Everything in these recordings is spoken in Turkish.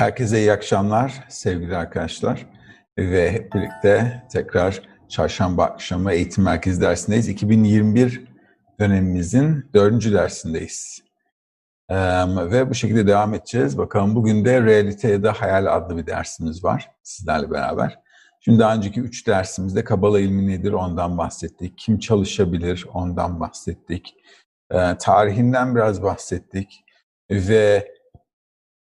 Herkese iyi akşamlar sevgili arkadaşlar ve hep birlikte tekrar çarşamba akşamı eğitim merkezi dersindeyiz. 2021 dönemimizin dördüncü dersindeyiz. Ve bu şekilde devam edeceğiz. Bakalım bugün de realite ya da hayal adlı bir dersimiz var sizlerle beraber. Şimdi daha önceki üç dersimizde Kabala ilmi nedir ondan bahsettik. Kim çalışabilir ondan bahsettik. Tarihinden biraz bahsettik. Ve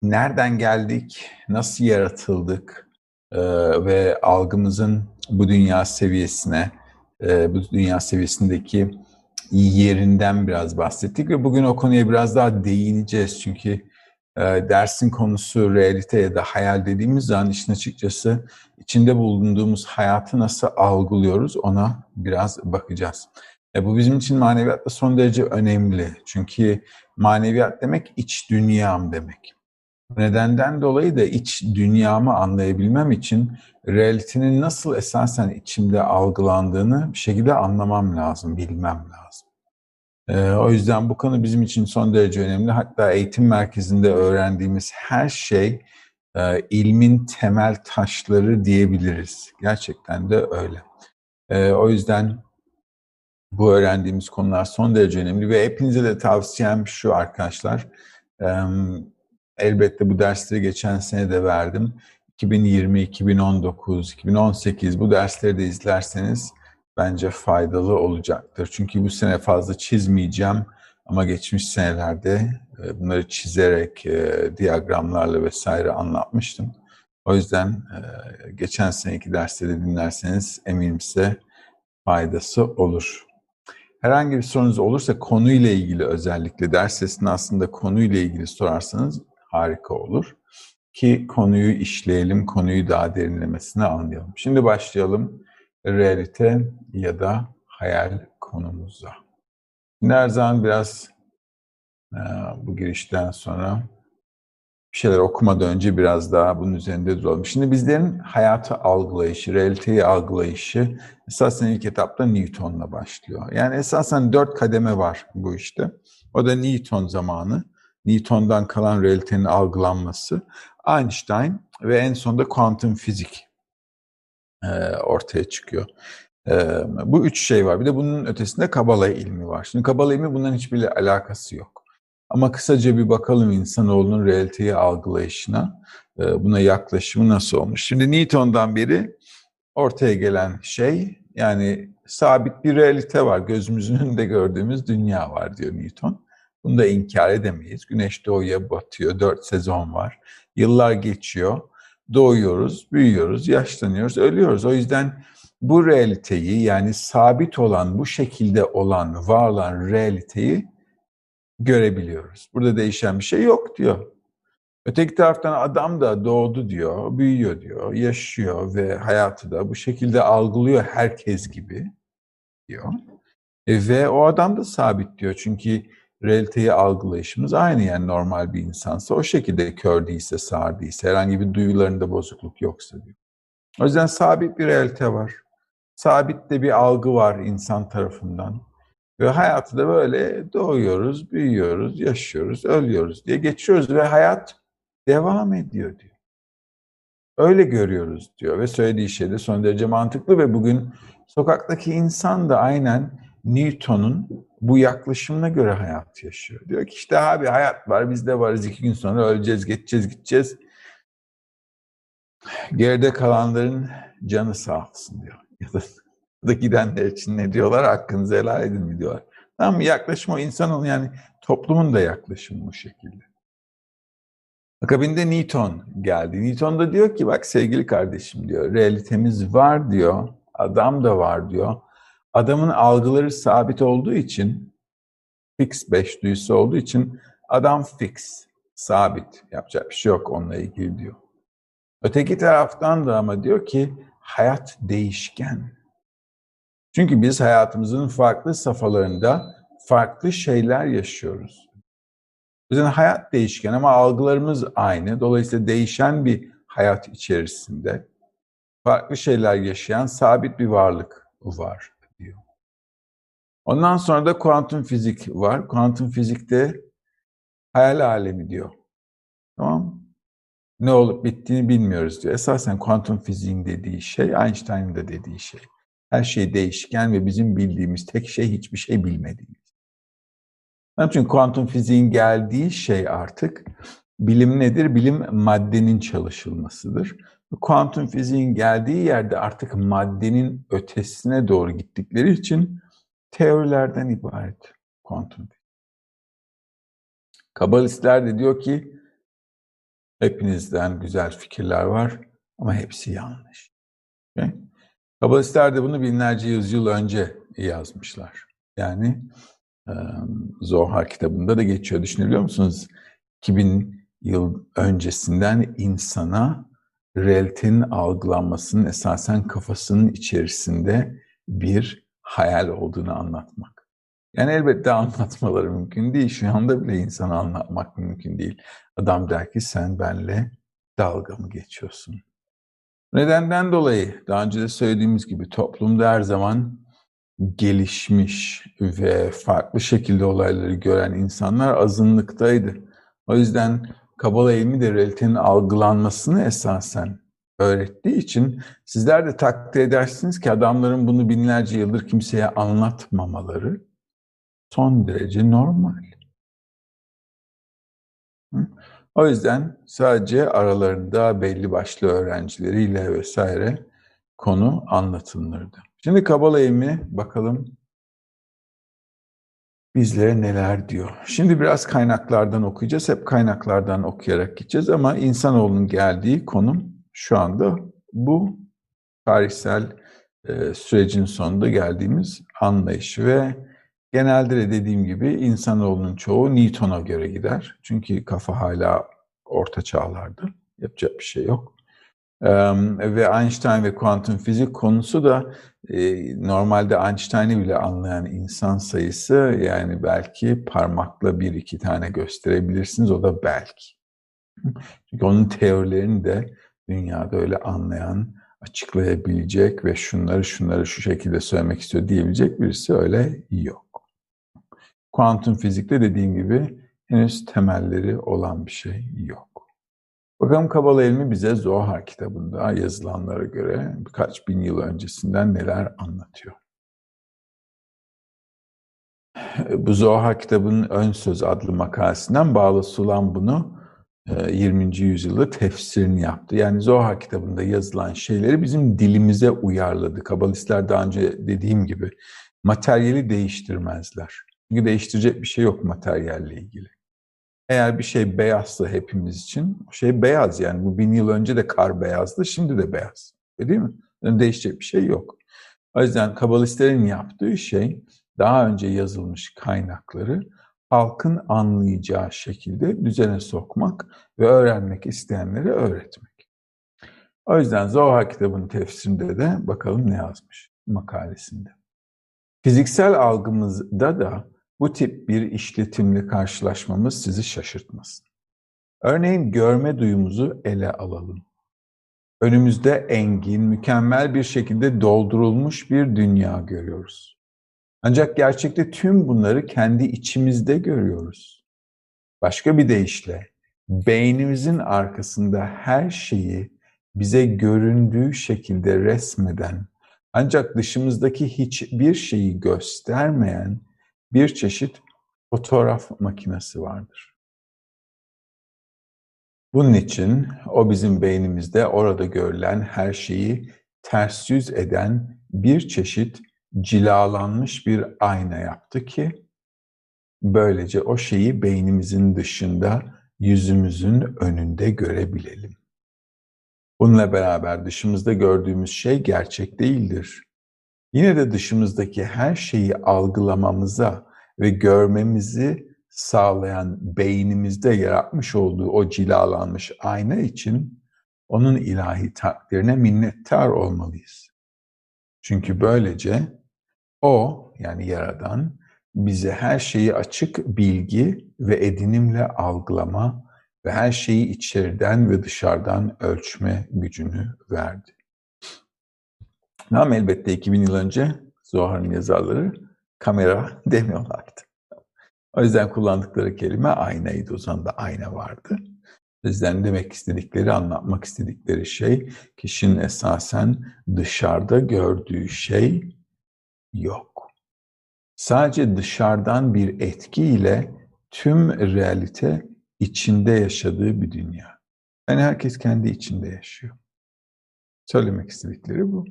nereden geldik, nasıl yaratıldık e, ve algımızın bu dünya seviyesine, e, bu dünya seviyesindeki yerinden biraz bahsettik ve bugün o konuya biraz daha değineceğiz çünkü e, dersin konusu realite ya da hayal dediğimiz zaman işin açıkçası içinde bulunduğumuz hayatı nasıl algılıyoruz ona biraz bakacağız. E, bu bizim için maneviyatta son derece önemli çünkü maneviyat demek iç dünyam demek. Nedenden dolayı da iç dünyamı anlayabilmem için realitenin nasıl esasen içimde algılandığını bir şekilde anlamam lazım, bilmem lazım. Ee, o yüzden bu konu bizim için son derece önemli. Hatta eğitim merkezinde öğrendiğimiz her şey e, ilmin temel taşları diyebiliriz. Gerçekten de öyle. E, o yüzden bu öğrendiğimiz konular son derece önemli ve hepinize de tavsiyem şu arkadaşlar. Elbette bu dersleri geçen sene de verdim. 2020, 2019, 2018 bu dersleri de izlerseniz bence faydalı olacaktır. Çünkü bu sene fazla çizmeyeceğim ama geçmiş senelerde e, bunları çizerek, e, diyagramlarla vesaire anlatmıştım. O yüzden e, geçen seneki dersleri dinlerseniz eminim size faydası olur. Herhangi bir sorunuz olursa konuyla ilgili özellikle ders esnasında konuyla ilgili sorarsanız harika olur. Ki konuyu işleyelim, konuyu daha derinlemesine anlayalım. Şimdi başlayalım realite ya da hayal konumuza. Şimdi her zaman biraz e, bu girişten sonra bir şeyler okumadan önce biraz daha bunun üzerinde duralım. Şimdi bizlerin hayatı algılayışı, realiteyi algılayışı esasen ilk etapta Newton'la başlıyor. Yani esasen dört kademe var bu işte. O da Newton zamanı. Newton'dan kalan realitenin algılanması, Einstein ve en sonunda kuantum fizik e, ortaya çıkıyor. E, bu üç şey var. Bir de bunun ötesinde Kabala ilmi var. Şimdi Kabala ilmi bunların hiçbir alakası yok. Ama kısaca bir bakalım insanoğlunun realiteyi algılayışına, e, buna yaklaşımı nasıl olmuş. Şimdi Newton'dan beri ortaya gelen şey, yani sabit bir realite var. Gözümüzün önünde gördüğümüz dünya var diyor Newton. Bunu da inkar edemeyiz. Güneş doğuya batıyor, dört sezon var. Yıllar geçiyor, doğuyoruz, büyüyoruz, yaşlanıyoruz, ölüyoruz. O yüzden bu realiteyi yani sabit olan, bu şekilde olan, var olan realiteyi görebiliyoruz. Burada değişen bir şey yok diyor. Öteki taraftan adam da doğdu diyor, büyüyor diyor, yaşıyor ve hayatı da bu şekilde algılıyor herkes gibi diyor. E, ve o adam da sabit diyor çünkü realiteyi algılayışımız aynı yani normal bir insansa o şekilde kör değilse, sağır değilse, herhangi bir duyularında bozukluk yoksa diyor. O yüzden sabit bir realite var. Sabit de bir algı var insan tarafından. Ve hayatı da böyle doğuyoruz, büyüyoruz, yaşıyoruz, ölüyoruz diye geçiyoruz ve hayat devam ediyor diyor. Öyle görüyoruz diyor ve söylediği şey de son derece mantıklı ve bugün sokaktaki insan da aynen Newton'un bu yaklaşımına göre hayat yaşıyor. Diyor ki işte abi hayat var biz de varız iki gün sonra öleceğiz geçeceğiz gideceğiz. Geride kalanların canı sağ olsun diyor. Ya da, da gidenler için ne diyorlar hakkınızı helal edin mi diyorlar. Tamam mı? Yaklaşım o insanın yani toplumun da yaklaşımı bu şekilde. Akabinde Newton geldi. Newton da diyor ki bak sevgili kardeşim diyor realitemiz var diyor. Adam da var diyor. Adamın algıları sabit olduğu için, fix beş duyusu olduğu için adam fix, sabit. Yapacak bir şey yok onunla ilgili diyor. Öteki taraftan da ama diyor ki hayat değişken. Çünkü biz hayatımızın farklı safhalarında farklı şeyler yaşıyoruz. Bizim hayat değişken ama algılarımız aynı. Dolayısıyla değişen bir hayat içerisinde farklı şeyler yaşayan sabit bir varlık var. Ondan sonra da kuantum fizik var. Kuantum fizikte hayal alemi diyor. Tamam ne olup bittiğini bilmiyoruz diyor. Esasen kuantum fiziğin dediği şey Einstein'ın da dediği şey. Her şey değişken ve bizim bildiğimiz tek şey hiçbir şey bilmediğimiz. Onun için kuantum fiziğin geldiği şey artık bilim nedir? Bilim maddenin çalışılmasıdır. Kuantum fiziğin geldiği yerde artık maddenin ötesine doğru gittikleri için teorilerden ibaret kuantum fiziği. Kabalistler de diyor ki hepinizden güzel fikirler var ama hepsi yanlış. Okay? Kabalistler de bunu binlerce yüzyıl önce yazmışlar. Yani Zohar kitabında da geçiyor. Düşünebiliyor musunuz? 2000 yıl öncesinden insana realitenin algılanmasının esasen kafasının içerisinde bir hayal olduğunu anlatmak. Yani elbette anlatmaları mümkün değil. Şu anda bile insana anlatmak mümkün değil. Adam der ki sen benle dalga mı geçiyorsun? Nedenden dolayı daha önce de söylediğimiz gibi toplumda her zaman gelişmiş ve farklı şekilde olayları gören insanlar azınlıktaydı. O yüzden Kabala ilmi de realitenin algılanmasını esasen öğrettiği için sizler de takdir edersiniz ki adamların bunu binlerce yıldır kimseye anlatmamaları son derece normal. O yüzden sadece aralarında belli başlı öğrencileriyle vesaire konu anlatılırdı. Şimdi Kabala ilmi bakalım bizlere neler diyor. Şimdi biraz kaynaklardan okuyacağız. Hep kaynaklardan okuyarak gideceğiz ama insanoğlunun geldiği konum şu anda bu tarihsel e, sürecin sonunda geldiğimiz anlayış ve genelde de dediğim gibi insanoğlunun çoğu Newton'a göre gider. Çünkü kafa hala orta çağlarda. Yapacak bir şey yok. ve Einstein ve kuantum fizik konusu da normalde Einstein'ı bile anlayan insan sayısı yani belki parmakla bir iki tane gösterebilirsiniz o da belki. Çünkü onun teorilerini de dünyada öyle anlayan, açıklayabilecek ve şunları şunları şu şekilde söylemek istiyor diyebilecek birisi öyle yok. Kuantum fizikte dediğim gibi henüz temelleri olan bir şey yok. Bakalım Kabala ilmi bize Zohar kitabında yazılanlara göre birkaç bin yıl öncesinden neler anlatıyor. Bu Zohar kitabının ön söz adlı makalesinden Bağlı Sulan bunu 20. E, yüzyılda tefsirini yaptı. Yani Zohar kitabında yazılan şeyleri bizim dilimize uyarladı. Kabalistler daha önce dediğim gibi materyali değiştirmezler. Çünkü değiştirecek bir şey yok materyalle ilgili. Eğer bir şey beyazsa hepimiz için, o şey beyaz yani. Bu bin yıl önce de kar beyazdı, şimdi de beyaz. Değil mi? Yani değişecek bir şey yok. O yüzden kabalistlerin yaptığı şey daha önce yazılmış kaynakları halkın anlayacağı şekilde düzene sokmak ve öğrenmek isteyenlere öğretmek. O yüzden Zohar kitabının tefsirinde de bakalım ne yazmış makalesinde. Fiziksel algımızda da bu tip bir işletimle karşılaşmamız sizi şaşırtmasın. Örneğin görme duyumuzu ele alalım. Önümüzde engin, mükemmel bir şekilde doldurulmuş bir dünya görüyoruz. Ancak gerçekte tüm bunları kendi içimizde görüyoruz. Başka bir deyişle, beynimizin arkasında her şeyi bize göründüğü şekilde resmeden, ancak dışımızdaki hiçbir şeyi göstermeyen bir çeşit fotoğraf makinesi vardır. Bunun için o bizim beynimizde orada görülen her şeyi ters yüz eden bir çeşit cilalanmış bir ayna yaptı ki böylece o şeyi beynimizin dışında yüzümüzün önünde görebilelim. Bununla beraber dışımızda gördüğümüz şey gerçek değildir. Yine de dışımızdaki her şeyi algılamamıza ve görmemizi sağlayan beynimizde yaratmış olduğu o cilalanmış ayna için onun ilahi takdirine minnettar olmalıyız. Çünkü böylece o yani yaradan bize her şeyi açık bilgi ve edinimle algılama ve her şeyi içeriden ve dışarıdan ölçme gücünü verdi. Ama elbette 2000 yıl önce Zohar'ın yazarları kamera demiyorlardı. O yüzden kullandıkları kelime aynaydı. O zaman da ayna vardı. Bizden demek istedikleri, anlatmak istedikleri şey kişinin esasen dışarıda gördüğü şey yok. Sadece dışarıdan bir etkiyle tüm realite içinde yaşadığı bir dünya. Yani herkes kendi içinde yaşıyor. Söylemek istedikleri bu.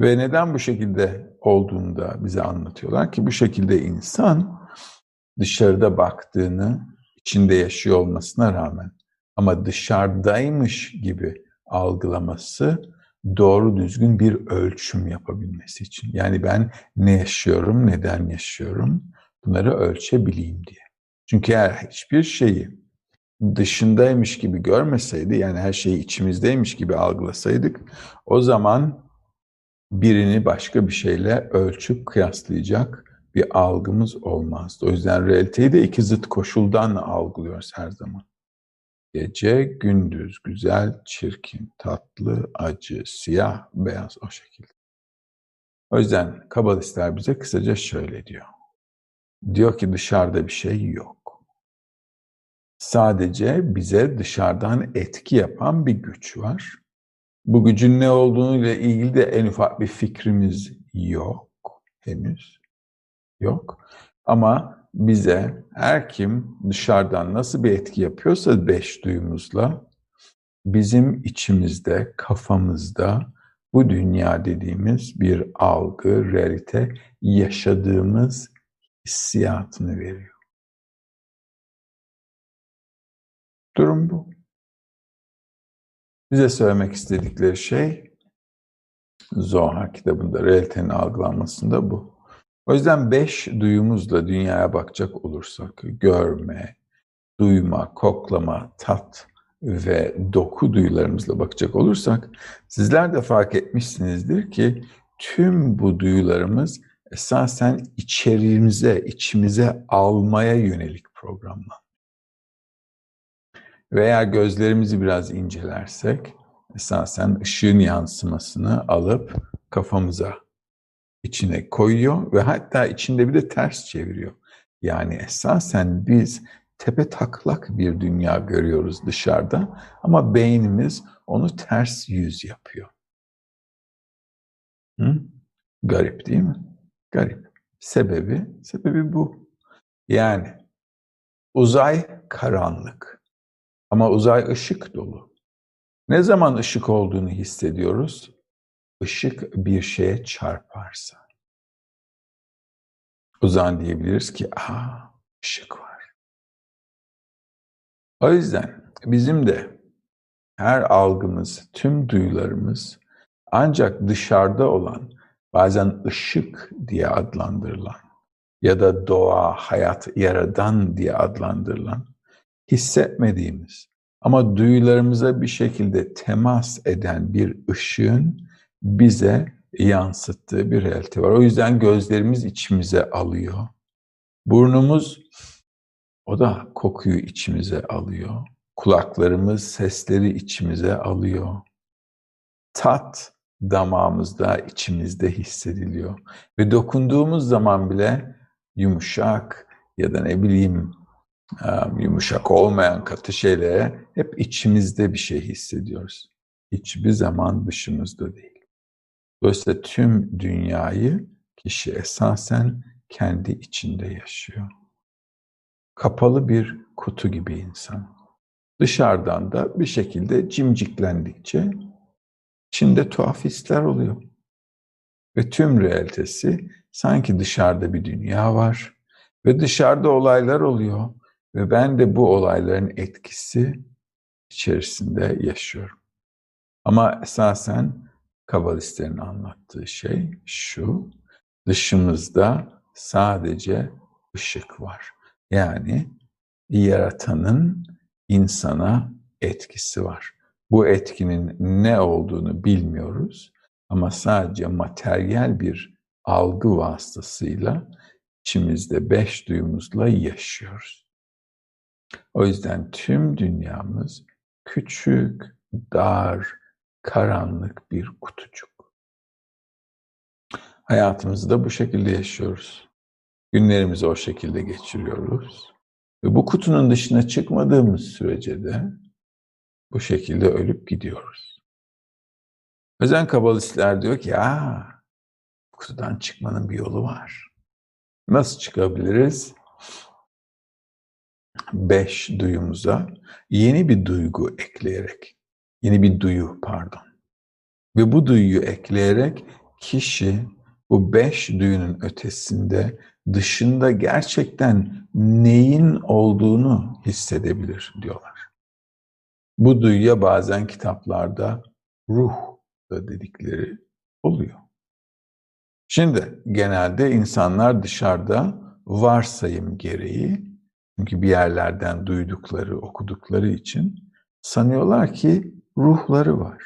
Ve neden bu şekilde olduğunu da bize anlatıyorlar ki bu şekilde insan dışarıda baktığını içinde yaşıyor olmasına rağmen ama dışarıdaymış gibi algılaması doğru düzgün bir ölçüm yapabilmesi için. Yani ben ne yaşıyorum, neden yaşıyorum bunları ölçebileyim diye. Çünkü eğer hiçbir şeyi dışındaymış gibi görmeseydi yani her şeyi içimizdeymiş gibi algılasaydık o zaman birini başka bir şeyle ölçüp kıyaslayacak bir algımız olmazdı. O yüzden realiteyi de iki zıt koşuldan algılıyoruz her zaman. Gece, gündüz, güzel, çirkin, tatlı, acı, siyah, beyaz o şekilde. O yüzden kabalistler bize kısaca şöyle diyor. Diyor ki dışarıda bir şey yok. Sadece bize dışarıdan etki yapan bir güç var. Bu gücün ne olduğunu ile ilgili de en ufak bir fikrimiz yok henüz. Yok. Ama bize her kim dışarıdan nasıl bir etki yapıyorsa beş duyumuzla bizim içimizde, kafamızda bu dünya dediğimiz bir algı, realite, yaşadığımız hissiyatını veriyor. Durum bu. Bize söylemek istedikleri şey Zohar kitabında realitenin algılanmasında bu. O yüzden beş duyumuzla dünyaya bakacak olursak görme, duyma, koklama, tat ve doku duyularımızla bakacak olursak sizler de fark etmişsinizdir ki tüm bu duyularımız esasen içerimize, içimize almaya yönelik programlar. Veya gözlerimizi biraz incelersek esasen ışığın yansımasını alıp kafamıza içine koyuyor ve hatta içinde bir de ters çeviriyor. Yani esasen biz tepe taklak bir dünya görüyoruz dışarıda ama beynimiz onu ters yüz yapıyor. Hı? Garip değil mi? Garip. Sebebi, sebebi bu. Yani uzay karanlık ama uzay ışık dolu. Ne zaman ışık olduğunu hissediyoruz? Işık bir şeye çarparsa. O zaman diyebiliriz ki, aa ışık var. O yüzden bizim de her algımız, tüm duyularımız ancak dışarıda olan, bazen ışık diye adlandırılan ya da doğa, hayat, yaradan diye adlandırılan hissetmediğimiz ama duyularımıza bir şekilde temas eden bir ışığın bize yansıttığı bir realite var. O yüzden gözlerimiz içimize alıyor. Burnumuz o da kokuyu içimize alıyor. Kulaklarımız sesleri içimize alıyor. Tat damağımızda, içimizde hissediliyor. Ve dokunduğumuz zaman bile yumuşak ya da ne bileyim yumuşak olmayan katı şeylere hep içimizde bir şey hissediyoruz. Hiçbir zaman dışımızda değil. Dolayısıyla tüm dünyayı kişi esasen kendi içinde yaşıyor. Kapalı bir kutu gibi insan. Dışarıdan da bir şekilde cimciklendikçe içinde tuhaf hisler oluyor. Ve tüm realitesi sanki dışarıda bir dünya var ve dışarıda olaylar oluyor ve ben de bu olayların etkisi içerisinde yaşıyorum. Ama esasen Kabalistlerin anlattığı şey şu, dışımızda sadece ışık var. Yani yaratanın insana etkisi var. Bu etkinin ne olduğunu bilmiyoruz ama sadece materyal bir algı vasıtasıyla içimizde beş duyumuzla yaşıyoruz. O yüzden tüm dünyamız küçük, dar, karanlık bir kutucuk. Hayatımızı da bu şekilde yaşıyoruz. Günlerimizi o şekilde geçiriyoruz. Ve bu kutunun dışına çıkmadığımız sürece de bu şekilde ölüp gidiyoruz. Özen kabalistler diyor ki ya kutudan çıkmanın bir yolu var. Nasıl çıkabiliriz? Beş duyumuza yeni bir duygu ekleyerek, yeni bir duyu pardon. Ve bu duyuyu ekleyerek kişi bu beş duyunun ötesinde, dışında gerçekten neyin olduğunu hissedebilir diyorlar. Bu duyuya bazen kitaplarda ruh da dedikleri oluyor. Şimdi genelde insanlar dışarıda varsayım gereği çünkü bir yerlerden duydukları, okudukları için sanıyorlar ki ruhları var.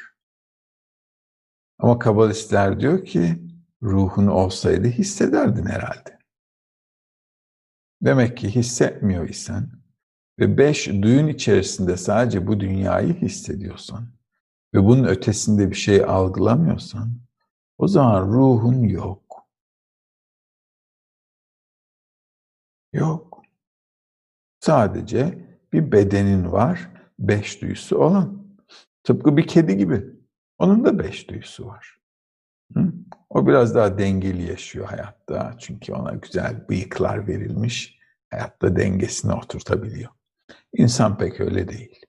Ama kabalistler diyor ki ruhun olsaydı hissederdin herhalde. Demek ki hissetmiyor isen ve beş duyun içerisinde sadece bu dünyayı hissediyorsan ve bunun ötesinde bir şey algılamıyorsan o zaman ruhun yok. Yok. Sadece bir bedenin var, beş duyusu olan. Tıpkı bir kedi gibi. Onun da beş duyusu var. Hı? O biraz daha dengeli yaşıyor hayatta. Çünkü ona güzel bıyıklar verilmiş. Hayatta dengesini oturtabiliyor. İnsan pek öyle değil.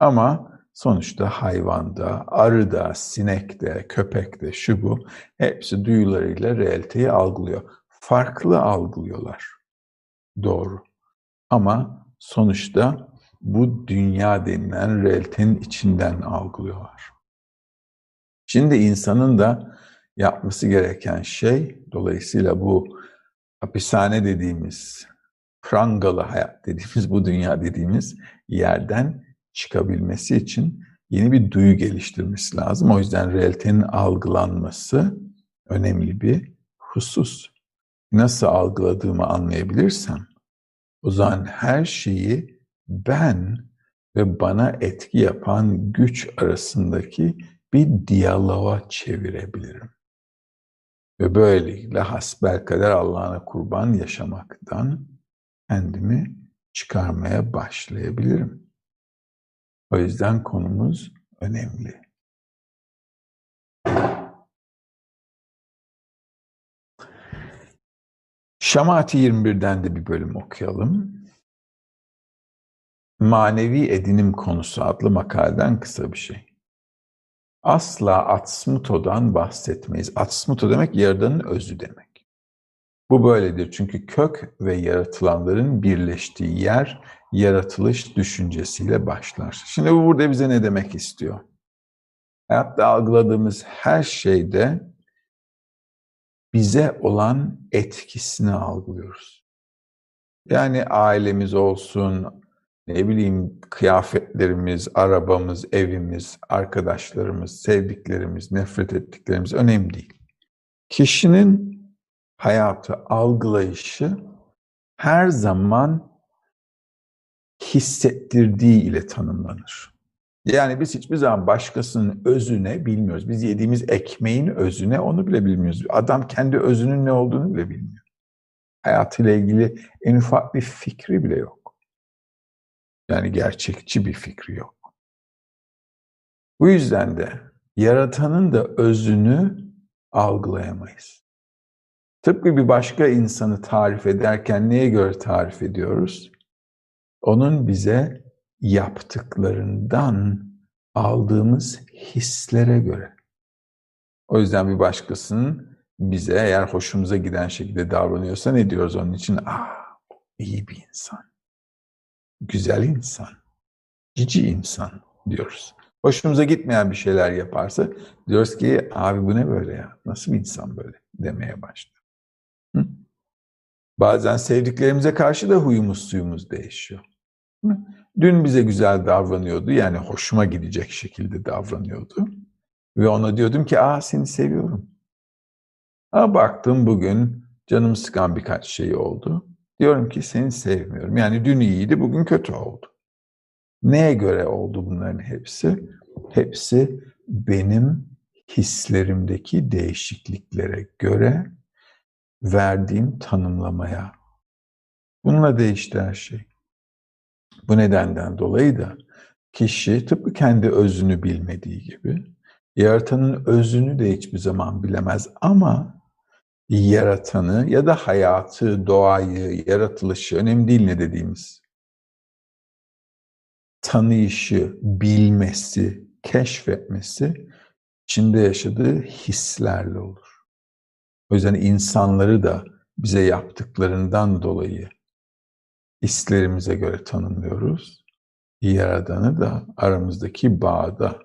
Ama sonuçta hayvanda, arıda, sinekte, köpekte, şu bu hepsi duyularıyla realiteyi algılıyor. Farklı algılıyorlar. Doğru. Ama sonuçta bu dünya denilen realitenin içinden algılıyorlar. Şimdi insanın da yapması gereken şey, dolayısıyla bu hapishane dediğimiz, prangalı hayat dediğimiz, bu dünya dediğimiz yerden çıkabilmesi için yeni bir duyu geliştirmesi lazım. O yüzden realitenin algılanması önemli bir husus. Nasıl algıladığımı anlayabilirsem, o zaman her şeyi ben ve bana etki yapan güç arasındaki bir diyaloğa çevirebilirim. Ve böylelikle hasbelkader Allah'ına kurban yaşamaktan kendimi çıkarmaya başlayabilirim. O yüzden konumuz önemli. Şamati 21'den de bir bölüm okuyalım. Manevi edinim konusu adlı makaleden kısa bir şey. Asla atsmutodan bahsetmeyiz. Atsmuto demek yaradanın özü demek. Bu böyledir çünkü kök ve yaratılanların birleştiği yer yaratılış düşüncesiyle başlar. Şimdi bu burada bize ne demek istiyor? Hayatta algıladığımız her şeyde bize olan etkisini algılıyoruz. Yani ailemiz olsun, ne bileyim kıyafetlerimiz, arabamız, evimiz, arkadaşlarımız, sevdiklerimiz, nefret ettiklerimiz önemli değil. Kişinin hayatı algılayışı her zaman hissettirdiği ile tanımlanır. Yani biz hiçbir zaman başkasının özüne bilmiyoruz. Biz yediğimiz ekmeğin özüne onu bile bilmiyoruz. Adam kendi özünün ne olduğunu bile bilmiyor. Hayatıyla ilgili en ufak bir fikri bile yok. Yani gerçekçi bir fikri yok. Bu yüzden de yaratanın da özünü algılayamayız. Tıpkı bir başka insanı tarif ederken neye göre tarif ediyoruz? Onun bize yaptıklarından aldığımız hislere göre. O yüzden bir başkasının bize eğer hoşumuza giden şekilde davranıyorsa ne diyoruz onun için? Ah, iyi bir insan. Güzel insan. Cici insan diyoruz. Hoşumuza gitmeyen bir şeyler yaparsa diyoruz ki abi bu ne böyle ya? Nasıl bir insan böyle demeye başlıyor. Hı? Bazen sevdiklerimize karşı da huyumuz suyumuz değişiyor. Hı? Dün bize güzel davranıyordu yani hoşuma gidecek şekilde davranıyordu. Ve ona diyordum ki aa seni seviyorum. Ama baktım bugün canım sıkan birkaç şey oldu. Diyorum ki seni sevmiyorum. Yani dün iyiydi bugün kötü oldu. Neye göre oldu bunların hepsi? Hepsi benim hislerimdeki değişikliklere göre verdiğim tanımlamaya. Bununla değişti her şey. Bu nedenden dolayı da kişi tıpkı kendi özünü bilmediği gibi yaratanın özünü de hiçbir zaman bilemez ama yaratanı ya da hayatı, doğayı, yaratılışı önemli değil ne dediğimiz tanıyışı, bilmesi, keşfetmesi içinde yaşadığı hislerle olur. O yüzden insanları da bize yaptıklarından dolayı hislerimize göre tanımlıyoruz. Yaradanı da aramızdaki bağda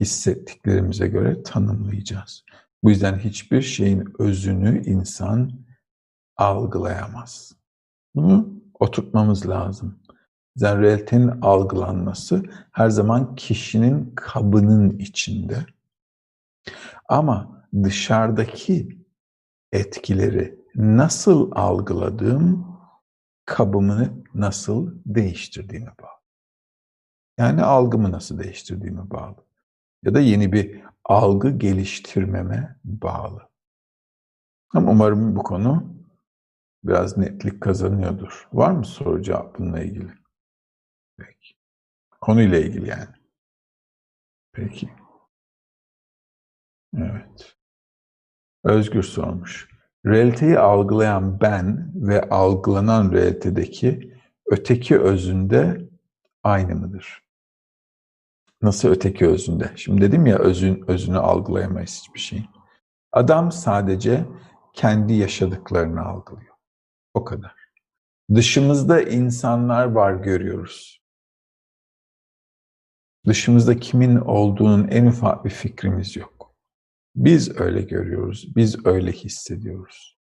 hissettiklerimize göre tanımlayacağız. Bu yüzden hiçbir şeyin özünü insan algılayamaz. Bunu oturtmamız lazım. Yani realitenin algılanması her zaman kişinin kabının içinde. Ama dışarıdaki etkileri nasıl algıladığım kabımı nasıl değiştirdiğime bağlı. Yani algımı nasıl değiştirdiğime bağlı. Ya da yeni bir algı geliştirmeme bağlı. Ama umarım bu konu biraz netlik kazanıyordur. Var mı soru cevap bununla ilgili? Peki. Konuyla ilgili yani. Peki. Evet. Özgür sormuş. Realiteyi algılayan ben ve algılanan realitedeki öteki özünde aynı mıdır? Nasıl öteki özünde? Şimdi dedim ya özün, özünü algılayamayız hiçbir şey. Adam sadece kendi yaşadıklarını algılıyor. O kadar. Dışımızda insanlar var görüyoruz. Dışımızda kimin olduğunun en ufak bir fikrimiz yok. Biz öyle görüyoruz, biz öyle hissediyoruz.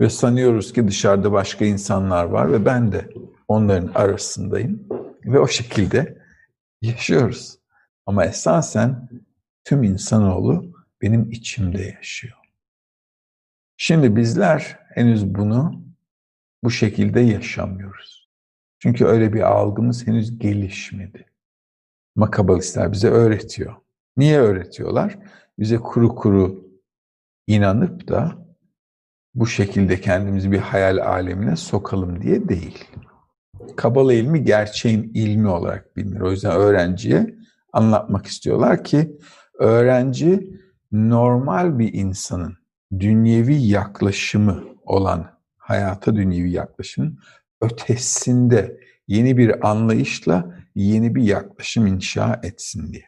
Ve sanıyoruz ki dışarıda başka insanlar var ve ben de onların arasındayım. Ve o şekilde yaşıyoruz. Ama esasen tüm insanoğlu benim içimde yaşıyor. Şimdi bizler henüz bunu bu şekilde yaşamıyoruz. Çünkü öyle bir algımız henüz gelişmedi. Makabalistler bize öğretiyor. Niye öğretiyorlar? Bize kuru kuru inanıp da bu şekilde kendimizi bir hayal alemine sokalım diye değil. Kabala ilmi gerçeğin ilmi olarak bilinir. O yüzden öğrenciye anlatmak istiyorlar ki öğrenci normal bir insanın dünyevi yaklaşımı olan hayata dünyevi yaklaşımın ötesinde yeni bir anlayışla yeni bir yaklaşım inşa etsin diye.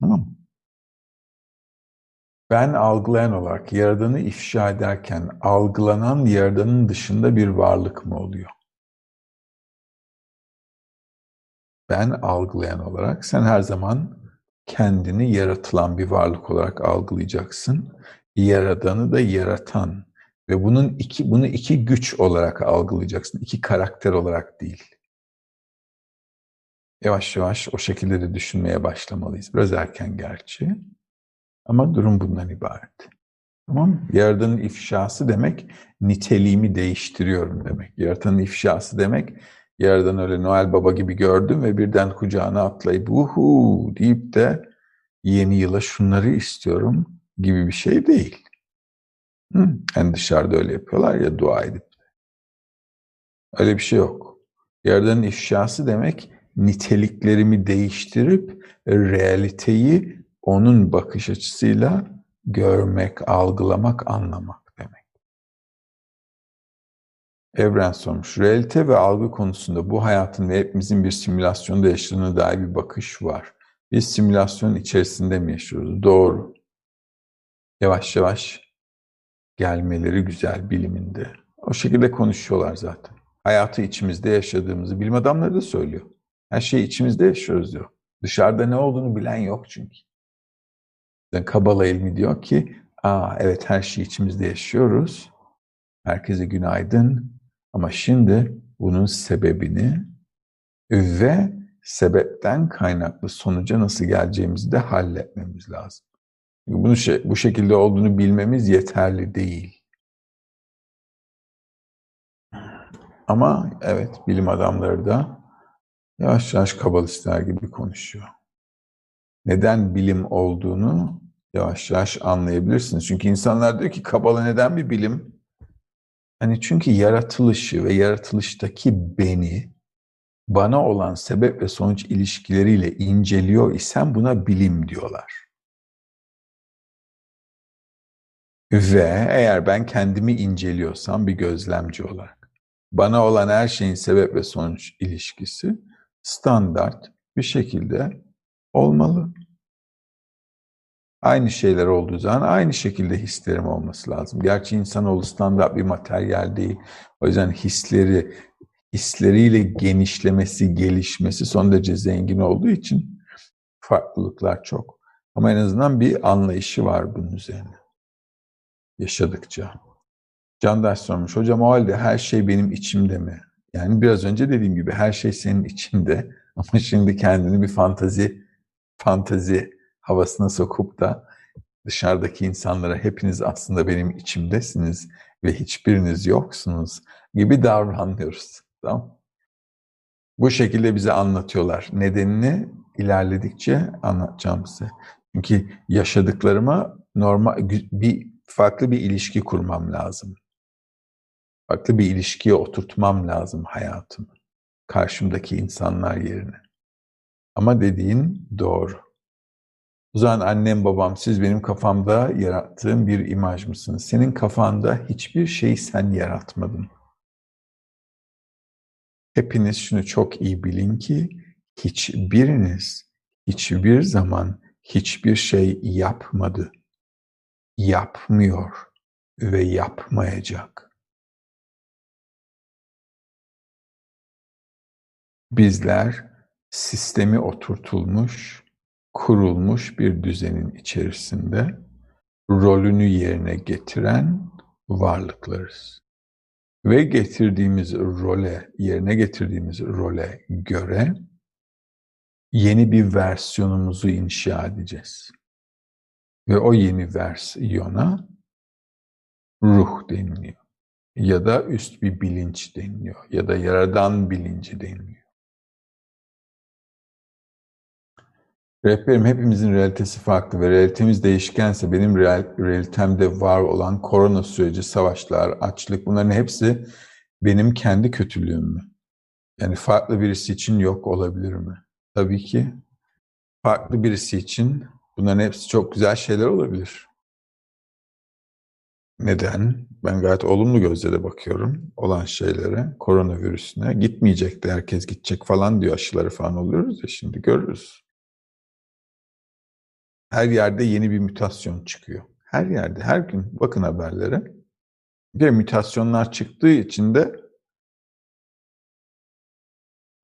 Tamam mı? Ben algılayan olarak Yaradan'ı ifşa ederken algılanan Yaradan'ın dışında bir varlık mı oluyor? Ben algılayan olarak sen her zaman kendini yaratılan bir varlık olarak algılayacaksın. Yaradanı da yaratan ve bunun iki bunu iki güç olarak algılayacaksın. iki karakter olarak değil. Yavaş yavaş o şekilde de düşünmeye başlamalıyız. Biraz erken gerçi. Ama durum bundan ibaret. Tamam Yaradanın ifşası demek niteliğimi değiştiriyorum demek. Yaratanın ifşası demek Yaradan öyle Noel Baba gibi gördüm ve birden kucağına atlayıp uhu deyip de yeni yıla şunları istiyorum gibi bir şey değil. Hı? Yani dışarıda öyle yapıyorlar ya dua edip. Öyle bir şey yok. Yaradanın ifşası demek niteliklerimi değiştirip realiteyi onun bakış açısıyla görmek, algılamak, anlamak. Evren sormuş. Realite ve algı konusunda bu hayatın ve hepimizin bir simülasyonda yaşadığına dair bir bakış var. Biz simülasyonun içerisinde mi yaşıyoruz? Doğru. Yavaş yavaş gelmeleri güzel biliminde. O şekilde konuşuyorlar zaten. Hayatı içimizde yaşadığımızı bilim adamları da söylüyor. Her şeyi içimizde yaşıyoruz diyor. Dışarıda ne olduğunu bilen yok çünkü. Yani Kabala ilmi diyor ki, aa evet her şeyi içimizde yaşıyoruz. Herkese günaydın. Ama şimdi bunun sebebini ve sebepten kaynaklı sonuca nasıl geleceğimizi de halletmemiz lazım. Bunu şey, bu şekilde olduğunu bilmemiz yeterli değil. Ama evet bilim adamları da yavaş yavaş kabalistler gibi konuşuyor. Neden bilim olduğunu yavaş yavaş anlayabilirsiniz. Çünkü insanlar diyor ki kabala neden bir bilim? Hani çünkü yaratılışı ve yaratılıştaki beni bana olan sebep ve sonuç ilişkileriyle inceliyor isem buna bilim diyorlar. Ve eğer ben kendimi inceliyorsam bir gözlemci olarak, bana olan her şeyin sebep ve sonuç ilişkisi standart bir şekilde olmalı. Aynı şeyler olduğu zaman aynı şekilde hislerim olması lazım. Gerçi insanoğlu standart bir materyal değil. O yüzden hisleri, hisleriyle genişlemesi, gelişmesi son derece zengin olduğu için farklılıklar çok. Ama en azından bir anlayışı var bunun üzerine. Yaşadıkça. Candaş sormuş, hocam o halde her şey benim içimde mi? Yani biraz önce dediğim gibi her şey senin içinde ama şimdi kendini bir fantazi fantazi havasına sokup da dışarıdaki insanlara hepiniz aslında benim içimdesiniz ve hiçbiriniz yoksunuz gibi davranıyoruz. Tamam Bu şekilde bize anlatıyorlar. Nedenini ilerledikçe anlatacağım size. Çünkü yaşadıklarıma normal bir farklı bir ilişki kurmam lazım. Farklı bir ilişkiye oturtmam lazım hayatımı. Karşımdaki insanlar yerine. Ama dediğin doğru. O zaman annem babam siz benim kafamda yarattığım bir imaj mısınız? Senin kafanda hiçbir şeyi sen yaratmadın. Hepiniz şunu çok iyi bilin ki hiçbiriniz hiçbir zaman hiçbir şey yapmadı. Yapmıyor ve yapmayacak. Bizler sistemi oturtulmuş, kurulmuş bir düzenin içerisinde rolünü yerine getiren varlıklarız. Ve getirdiğimiz role, yerine getirdiğimiz role göre yeni bir versiyonumuzu inşa edeceğiz. Ve o yeni versiyona ruh deniliyor. Ya da üst bir bilinç deniliyor. Ya da yaradan bilinci deniliyor. Rehberim hepimizin realitesi farklı ve realitemiz değişkense benim real, realitemde var olan korona süreci, savaşlar, açlık bunların hepsi benim kendi kötülüğüm mü? Yani farklı birisi için yok olabilir mi? Tabii ki. Farklı birisi için bunların hepsi çok güzel şeyler olabilir. Neden? Ben gayet olumlu gözle de bakıyorum olan şeylere, koronavirüsüne. Gitmeyecek de herkes gidecek falan diyor aşıları falan oluyoruz ya şimdi görürüz. Her yerde yeni bir mutasyon çıkıyor. Her yerde, her gün bakın haberlere. Bir mutasyonlar çıktığı için de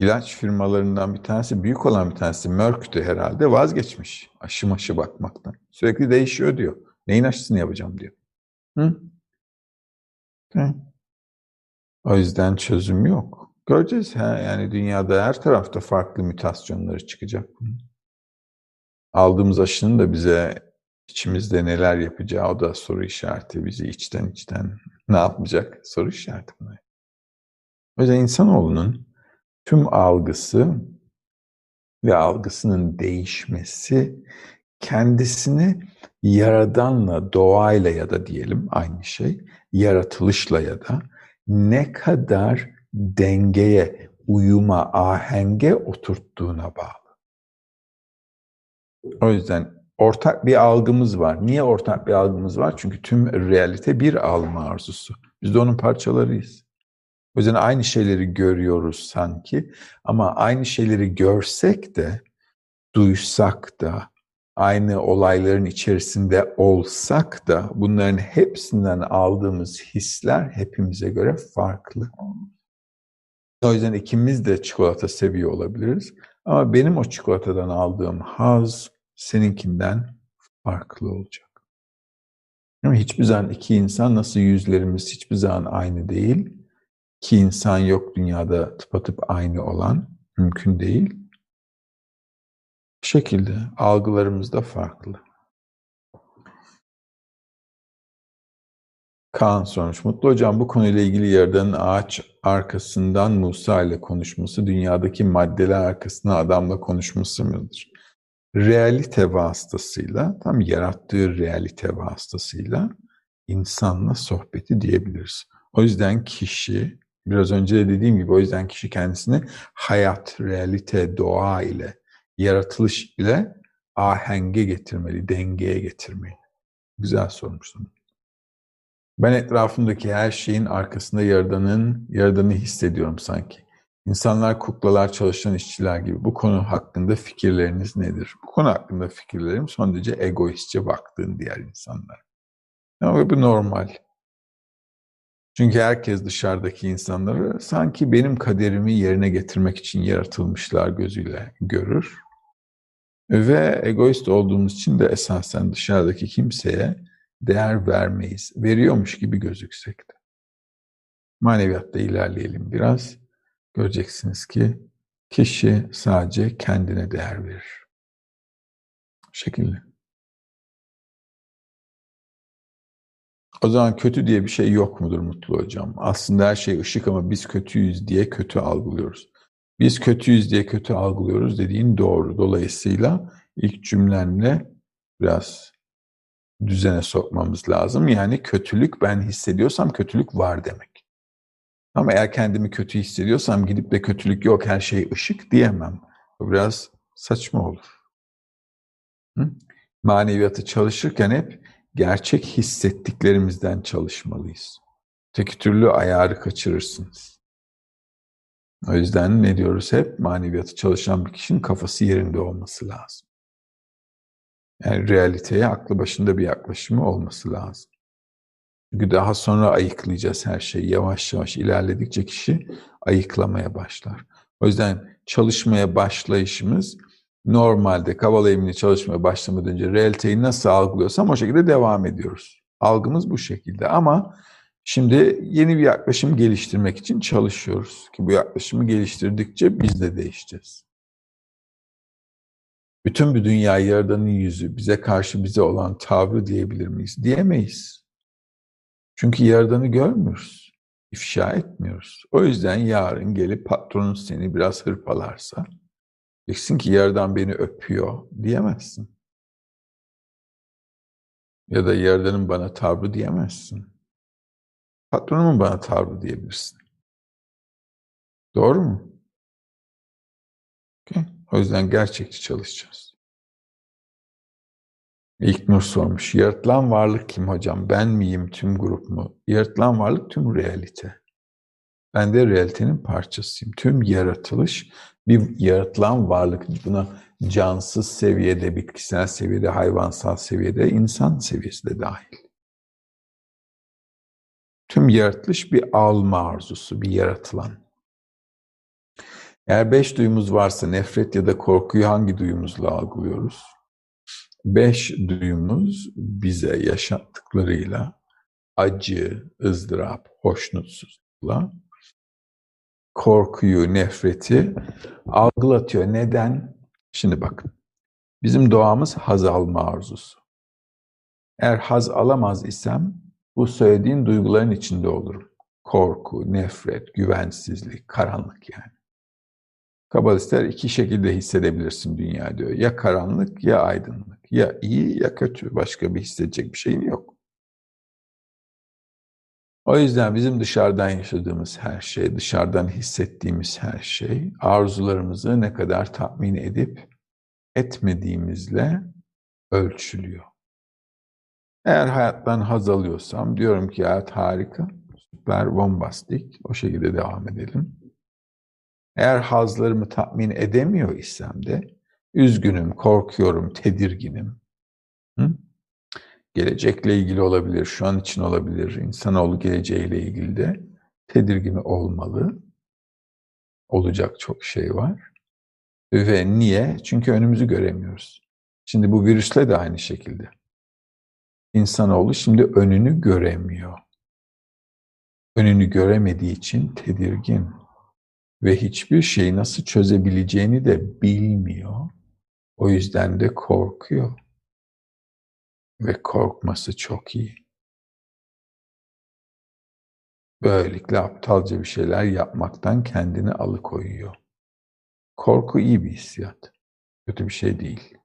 ilaç firmalarından bir tanesi, büyük olan bir tanesi Merck'tü herhalde vazgeçmiş aşı maşı bakmaktan. Sürekli değişiyor diyor. Neyin aşısını yapacağım diyor. Hı? Hı. O yüzden çözüm yok. Göreceğiz. Ha? Yani dünyada her tarafta farklı mutasyonları çıkacak. Aldığımız aşının da bize içimizde neler yapacağı o da soru işareti. Bizi içten içten ne yapacak soru işareti bunlar. O yüzden insanoğlunun tüm algısı ve algısının değişmesi kendisini yaradanla, doğayla ya da diyelim aynı şey, yaratılışla ya da ne kadar dengeye, uyuma, ahenge oturttuğuna bağlı. O yüzden ortak bir algımız var. Niye ortak bir algımız var? Çünkü tüm realite bir alma arzusu. Biz de onun parçalarıyız. O yüzden aynı şeyleri görüyoruz sanki ama aynı şeyleri görsek de, duysak da, aynı olayların içerisinde olsak da bunların hepsinden aldığımız hisler hepimize göre farklı. O yüzden ikimiz de çikolata seviyor olabiliriz. Ama benim o çikolatadan aldığım haz seninkinden farklı olacak. Ama hiçbir zaman iki insan nasıl yüzlerimiz hiçbir zaman aynı değil. İki insan yok dünyada tıpatıp aynı olan. Mümkün değil. Bu şekilde algılarımız da farklı. Kaan sormuş. Mutlu Hocam bu konuyla ilgili Yaradan'ın ağaç arkasından Musa ile konuşması, dünyadaki maddeler arkasında adamla konuşması mıdır? Realite vasıtasıyla, tam yarattığı realite vasıtasıyla insanla sohbeti diyebiliriz. O yüzden kişi Biraz önce de dediğim gibi o yüzden kişi kendisini hayat, realite, doğa ile, yaratılış ile ahenge getirmeli, dengeye getirmeli. Güzel sormuşsun. Ben etrafımdaki her şeyin arkasında Yaradan'ın, Yaradan'ı hissediyorum sanki. İnsanlar kuklalar çalışan işçiler gibi. Bu konu hakkında fikirleriniz nedir? Bu konu hakkında fikirlerim son derece egoistçe baktığın diğer insanlar. Ama bu normal. Çünkü herkes dışarıdaki insanları sanki benim kaderimi yerine getirmek için yaratılmışlar gözüyle görür. Ve egoist olduğumuz için de esasen dışarıdaki kimseye değer vermeyiz. Veriyormuş gibi gözüksek de. Maneviyatta ilerleyelim biraz. Göreceksiniz ki kişi sadece kendine değer verir. Bu şekilde. O zaman kötü diye bir şey yok mudur Mutlu Hocam? Aslında her şey ışık ama biz kötüyüz diye kötü algılıyoruz. Biz kötüyüz diye kötü algılıyoruz dediğin doğru. Dolayısıyla ilk cümlenle biraz düzene sokmamız lazım. Yani kötülük ben hissediyorsam kötülük var demek. Ama eğer kendimi kötü hissediyorsam gidip de kötülük yok her şey ışık diyemem. Bu biraz saçma olur. Hı? Maneviyatı çalışırken hep gerçek hissettiklerimizden çalışmalıyız. Tek türlü ayarı kaçırırsınız. O yüzden ne diyoruz hep? Maneviyatı çalışan bir kişinin kafası yerinde olması lazım. Yani realiteye aklı başında bir yaklaşımı olması lazım. Çünkü daha sonra ayıklayacağız her şeyi. Yavaş yavaş ilerledikçe kişi ayıklamaya başlar. O yüzden çalışmaya başlayışımız normalde Kavala eğilimli çalışmaya başlamadan önce realiteyi nasıl algılıyorsam o şekilde devam ediyoruz. Algımız bu şekilde ama şimdi yeni bir yaklaşım geliştirmek için çalışıyoruz. Ki bu yaklaşımı geliştirdikçe biz de değişeceğiz. Bütün bir dünya Yaradan'ın yüzü, bize karşı bize olan tavrı diyebilir miyiz? Diyemeyiz. Çünkü Yaradan'ı görmüyoruz, ifşa etmiyoruz. O yüzden yarın gelip patronun seni biraz hırpalarsa, diyeceksin ki Yaradan beni öpüyor diyemezsin. Ya da Yaradan'ın bana tavrı diyemezsin. Patronumun bana tavrı diyebilirsin. Doğru mu? Okay. O yüzden gerçekçi çalışacağız. İlk Nur sormuş. Yaratılan varlık kim hocam? Ben miyim tüm grup mu? Yaratılan varlık tüm realite. Ben de realitenin parçasıyım. Tüm yaratılış bir yaratılan varlık. Buna cansız seviyede, bitkisel seviyede, hayvansal seviyede, insan seviyesi de dahil. Tüm yaratılış bir alma arzusu, bir yaratılan. Eğer beş duyumuz varsa nefret ya da korkuyu hangi duyumuzla algılıyoruz? Beş duyumuz bize yaşattıklarıyla acı, ızdırap, hoşnutsuzlukla korkuyu, nefreti algılatıyor. Neden? Şimdi bakın. Bizim doğamız haz alma arzusu. Eğer haz alamaz isem bu söylediğin duyguların içinde olurum. Korku, nefret, güvensizlik, karanlık yani. Kabalistler iki şekilde hissedebilirsin dünya diyor. Ya karanlık ya aydınlık. Ya iyi ya kötü. Başka bir hissedecek bir şeyin yok. O yüzden bizim dışarıdan yaşadığımız her şey, dışarıdan hissettiğimiz her şey, arzularımızı ne kadar tatmin edip etmediğimizle ölçülüyor. Eğer hayattan haz alıyorsam diyorum ki hayat harika, süper, bombastik, o şekilde devam edelim. Eğer hazlarımı tatmin edemiyor isem de üzgünüm, korkuyorum, tedirginim. Hı? Gelecekle ilgili olabilir, şu an için olabilir, insanoğlu geleceğiyle ilgili de tedirgin olmalı. Olacak çok şey var. Ve niye? Çünkü önümüzü göremiyoruz. Şimdi bu virüsle de aynı şekilde. İnsanoğlu şimdi önünü göremiyor. Önünü göremediği için tedirgin ve hiçbir şeyi nasıl çözebileceğini de bilmiyor. O yüzden de korkuyor. Ve korkması çok iyi. Böylelikle aptalca bir şeyler yapmaktan kendini alıkoyuyor. Korku iyi bir hissiyat. Kötü bir şey değil.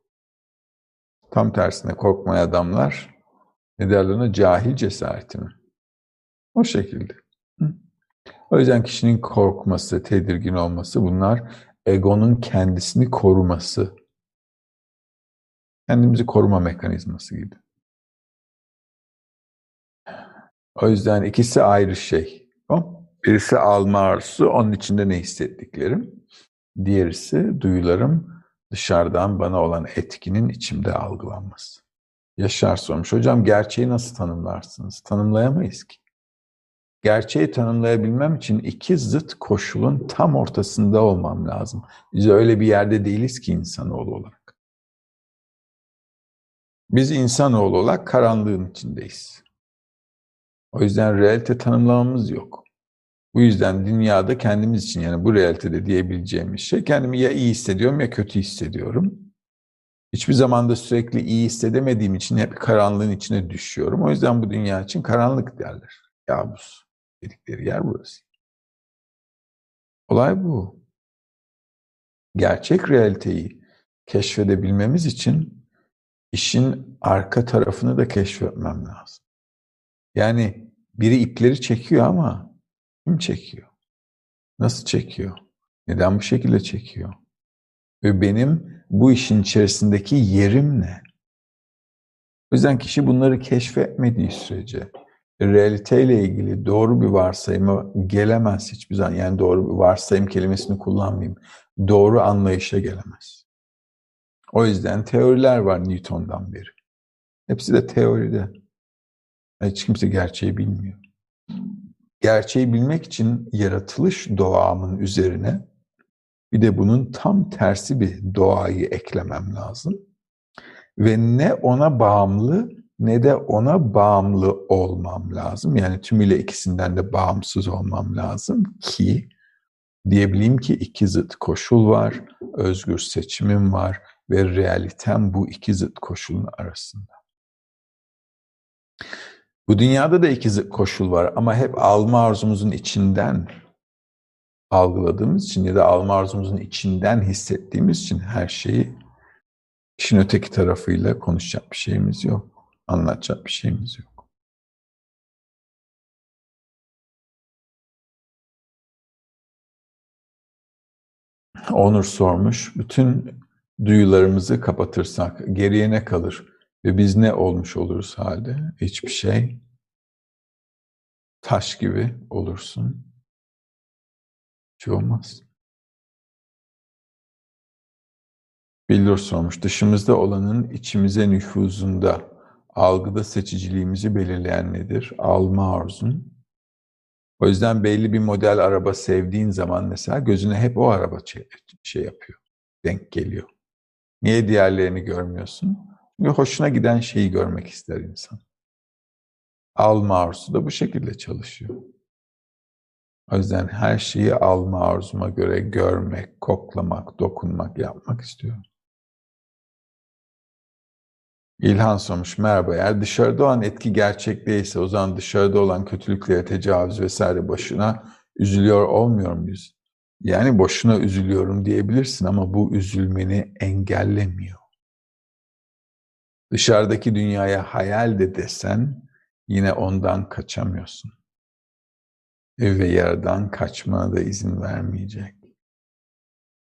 Tam tersine korkmayan adamlar ne derler ona cahil cesareti mi? O şekilde. O yüzden kişinin korkması, tedirgin olması bunlar egonun kendisini koruması. Kendimizi koruma mekanizması gibi. O yüzden ikisi ayrı şey. Birisi alma arzusu, onun içinde ne hissettiklerim. Diğerisi duyularım, dışarıdan bana olan etkinin içimde algılanması. Yaşar sormuş, hocam gerçeği nasıl tanımlarsınız? Tanımlayamayız ki. Gerçeği tanımlayabilmem için iki zıt koşulun tam ortasında olmam lazım. Biz öyle bir yerde değiliz ki insanoğlu olarak. Biz insanoğlu olarak karanlığın içindeyiz. O yüzden realite tanımlamamız yok. Bu yüzden dünyada kendimiz için yani bu realitede diyebileceğimiz şey kendimi ya iyi hissediyorum ya kötü hissediyorum. Hiçbir zaman da sürekli iyi hissedemediğim için hep karanlığın içine düşüyorum. O yüzden bu dünya için karanlık derler. Kabus dedikleri yer burası. Olay bu. Gerçek realiteyi keşfedebilmemiz için işin arka tarafını da keşfetmem lazım. Yani biri ipleri çekiyor ama kim çekiyor? Nasıl çekiyor? Neden bu şekilde çekiyor? Ve benim bu işin içerisindeki yerim ne? O yüzden kişi bunları keşfetmediği sürece realiteyle ilgili doğru bir varsayıma gelemez hiçbir zaman. Yani doğru bir varsayım kelimesini kullanmayayım. Doğru anlayışa gelemez. O yüzden teoriler var Newton'dan beri. Hepsi de teoride. Hiç kimse gerçeği bilmiyor. Gerçeği bilmek için yaratılış doğamın üzerine bir de bunun tam tersi bir doğayı eklemem lazım. Ve ne ona bağımlı ne de ona bağımlı olmam lazım. Yani tümüyle ikisinden de bağımsız olmam lazım ki diyebileyim ki iki zıt koşul var, özgür seçimim var ve realitem bu iki zıt koşulun arasında. Bu dünyada da iki zıt koşul var ama hep alma arzumuzun içinden algıladığımız için ya da alma arzumuzun içinden hissettiğimiz için her şeyi işin öteki tarafıyla konuşacak bir şeyimiz yok. Anlatacak bir şeyimiz yok. Onur sormuş. Bütün duyularımızı kapatırsak geriye ne kalır? Ve biz ne olmuş oluruz halde? Hiçbir şey. Taş gibi olursun. Hiç olmaz. Bildur sormuş. Dışımızda olanın içimize nüfuzunda algıda seçiciliğimizi belirleyen nedir? Alma arzun. O yüzden belli bir model araba sevdiğin zaman mesela gözüne hep o araba şey yapıyor, denk geliyor. Niye diğerlerini görmüyorsun? Çünkü hoşuna giden şeyi görmek ister insan. Alma arzusu da bu şekilde çalışıyor. O yüzden her şeyi alma arzuma göre görmek, koklamak, dokunmak, yapmak istiyorum. İlhan sormuş, merhaba. Eğer dışarıda olan etki gerçek değilse o zaman dışarıda olan kötülüklere tecavüz vesaire başına üzülüyor olmuyor muyuz? Yani boşuna üzülüyorum diyebilirsin ama bu üzülmeni engellemiyor. Dışarıdaki dünyaya hayal de desen yine ondan kaçamıyorsun. Ve yerden kaçmana da izin vermeyecek.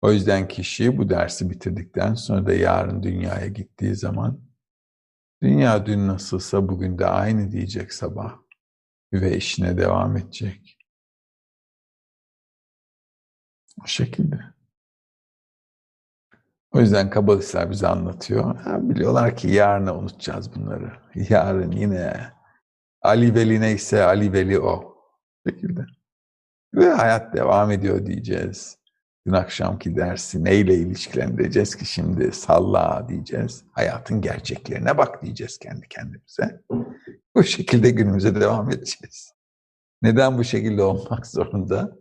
O yüzden kişi bu dersi bitirdikten sonra da yarın dünyaya gittiği zaman Dünya dün nasılsa bugün de aynı diyecek sabah ve işine devam edecek. O şekilde. O yüzden kabalistler bize anlatıyor. Ha, biliyorlar ki yarını unutacağız bunları. Yarın yine Ali Veli neyse Ali Veli o. Bu şekilde. Ve hayat devam ediyor diyeceğiz. Dün akşamki dersi neyle ilişkilendireceğiz ki şimdi salla diyeceğiz. Hayatın gerçeklerine bak diyeceğiz kendi kendimize. Bu şekilde günümüze devam edeceğiz. Neden bu şekilde olmak zorunda?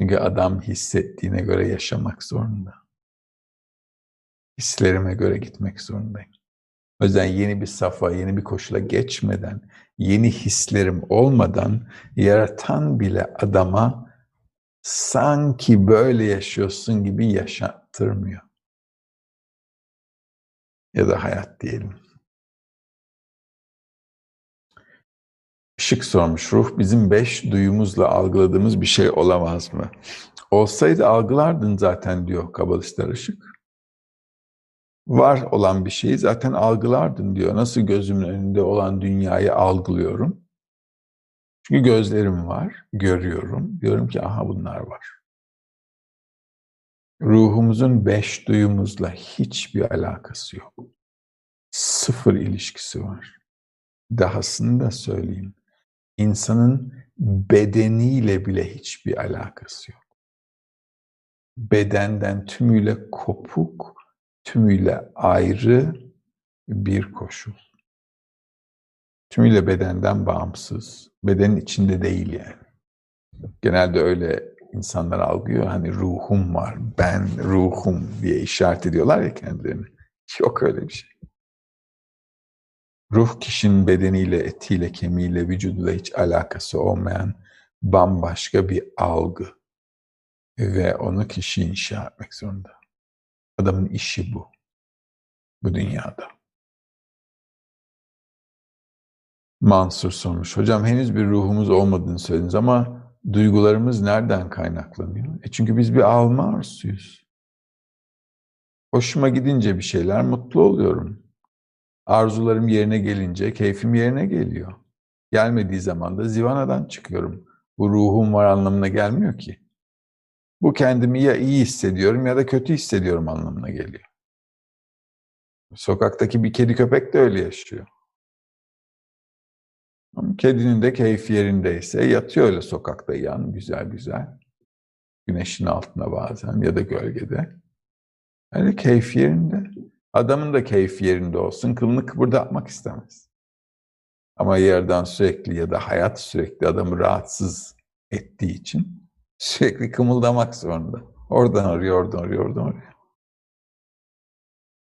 Çünkü adam hissettiğine göre yaşamak zorunda. Hislerime göre gitmek zorundayım. O yüzden yeni bir safa, yeni bir koşula geçmeden, yeni hislerim olmadan yaratan bile adama sanki böyle yaşıyorsun gibi yaşattırmıyor. Ya da hayat diyelim. Işık sormuş. Ruh bizim beş duyumuzla algıladığımız bir şey olamaz mı? Olsaydı algılardın zaten diyor kabalistler ışık. Var olan bir şeyi zaten algılardın diyor. Nasıl gözümün önünde olan dünyayı algılıyorum? Çünkü gözlerim var, görüyorum. Diyorum ki aha bunlar var. Ruhumuzun beş duyumuzla hiçbir alakası yok. Sıfır ilişkisi var. Dahasını da söyleyeyim. İnsanın bedeniyle bile hiçbir alakası yok. Bedenden tümüyle kopuk, tümüyle ayrı bir koşul. Tümüyle bedenden bağımsız. Bedenin içinde değil yani. Genelde öyle insanlar algılıyor. Hani ruhum var, ben ruhum diye işaret ediyorlar ya kendilerini. Yok öyle bir şey. Ruh kişinin bedeniyle, etiyle, kemiğiyle, vücuduyla hiç alakası olmayan bambaşka bir algı. Ve onu kişi inşa etmek zorunda. Adamın işi bu. Bu dünyada. Mansur sormuş. Hocam henüz bir ruhumuz olmadığını söylediniz ama duygularımız nereden kaynaklanıyor? E çünkü biz bir alma arzusuyuz. Hoşuma gidince bir şeyler mutlu oluyorum. Arzularım yerine gelince keyfim yerine geliyor. Gelmediği zaman da zivanadan çıkıyorum. Bu ruhum var anlamına gelmiyor ki. Bu kendimi ya iyi hissediyorum ya da kötü hissediyorum anlamına geliyor. Sokaktaki bir kedi köpek de öyle yaşıyor. Kedinin de keyfi yerindeyse yatıyor öyle sokakta yan güzel güzel. Güneşin altına bazen ya da gölgede. Öyle keyif yerinde. Adamın da keyfi yerinde olsun. Kılını kıpırdatmak istemez. Ama yerden sürekli ya da hayat sürekli adamı rahatsız ettiği için sürekli kımıldamak zorunda. Oradan oraya, oradan oraya, oradan oraya.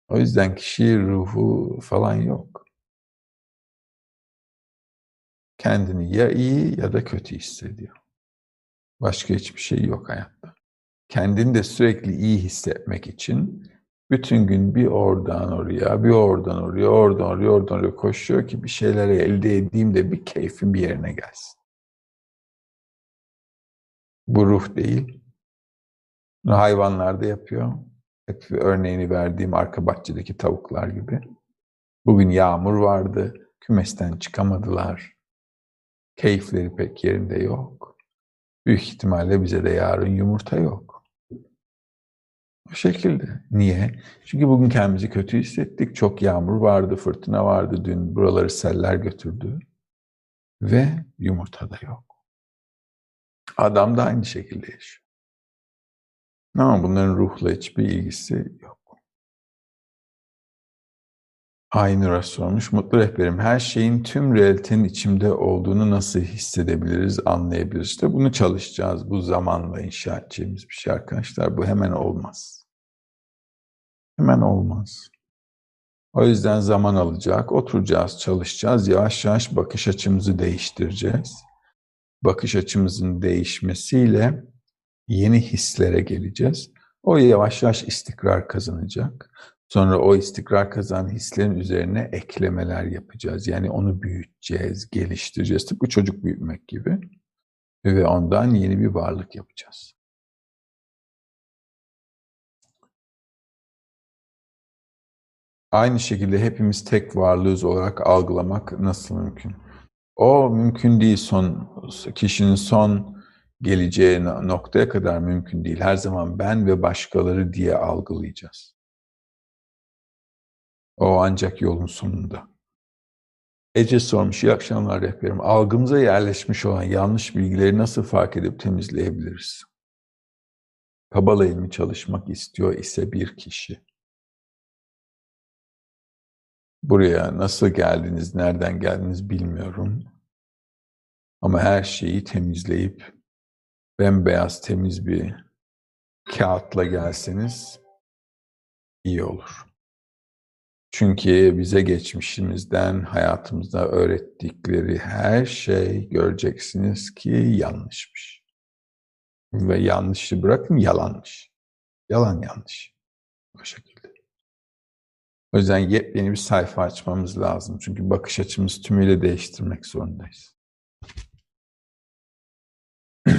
O yüzden kişi ruhu falan yok kendini ya iyi ya da kötü hissediyor. Başka hiçbir şey yok hayatta. Kendini de sürekli iyi hissetmek için bütün gün bir oradan oraya, bir oradan oraya, oradan oraya, oradan oraya koşuyor ki bir şeyleri elde edeyim de bir keyfim bir yerine gelsin. Bu ruh değil. Bunu hayvanlar da yapıyor. Hep örneğini verdiğim arka bahçedeki tavuklar gibi. Bugün yağmur vardı, kümesten çıkamadılar. Keyifleri pek yerinde yok. Büyük ihtimalle bize de yarın yumurta yok. O şekilde. Niye? Çünkü bugün kendimizi kötü hissettik. Çok yağmur vardı, fırtına vardı. Dün buraları seller götürdü. Ve yumurta da yok. Adam da aynı şekilde yaşıyor. Ama bunların ruhla hiçbir ilgisi yok. Aynı sormuş. Mutlu rehberim, her şeyin tüm realitenin içimde olduğunu nasıl hissedebiliriz, anlayabiliriz? İşte bunu çalışacağız. Bu zamanla inşa edeceğimiz bir şey arkadaşlar. Bu hemen olmaz. Hemen olmaz. O yüzden zaman alacak. Oturacağız, çalışacağız. Yavaş yavaş bakış açımızı değiştireceğiz. Bakış açımızın değişmesiyle yeni hislere geleceğiz. O yavaş yavaş istikrar kazanacak. Sonra o istikrar kazanan hislerin üzerine eklemeler yapacağız. Yani onu büyüteceğiz, geliştireceğiz. Tıpkı çocuk büyütmek gibi. Ve ondan yeni bir varlık yapacağız. Aynı şekilde hepimiz tek varlığız olarak algılamak nasıl mümkün? O mümkün değil son kişinin son geleceği noktaya kadar mümkün değil. Her zaman ben ve başkaları diye algılayacağız. O ancak yolun sonunda. Ece sormuş, iyi akşamlar rehberim. Algımıza yerleşmiş olan yanlış bilgileri nasıl fark edip temizleyebiliriz? Kabala ilmi çalışmak istiyor ise bir kişi. Buraya nasıl geldiniz, nereden geldiniz bilmiyorum. Ama her şeyi temizleyip bembeyaz temiz bir kağıtla gelseniz iyi olur. Çünkü bize geçmişimizden hayatımızda öğrettikleri her şey göreceksiniz ki yanlışmış. Ve yanlışı bırakın yalanmış. Yalan yanlış. O şekilde. O yüzden yepyeni bir sayfa açmamız lazım. Çünkü bakış açımız tümüyle değiştirmek zorundayız.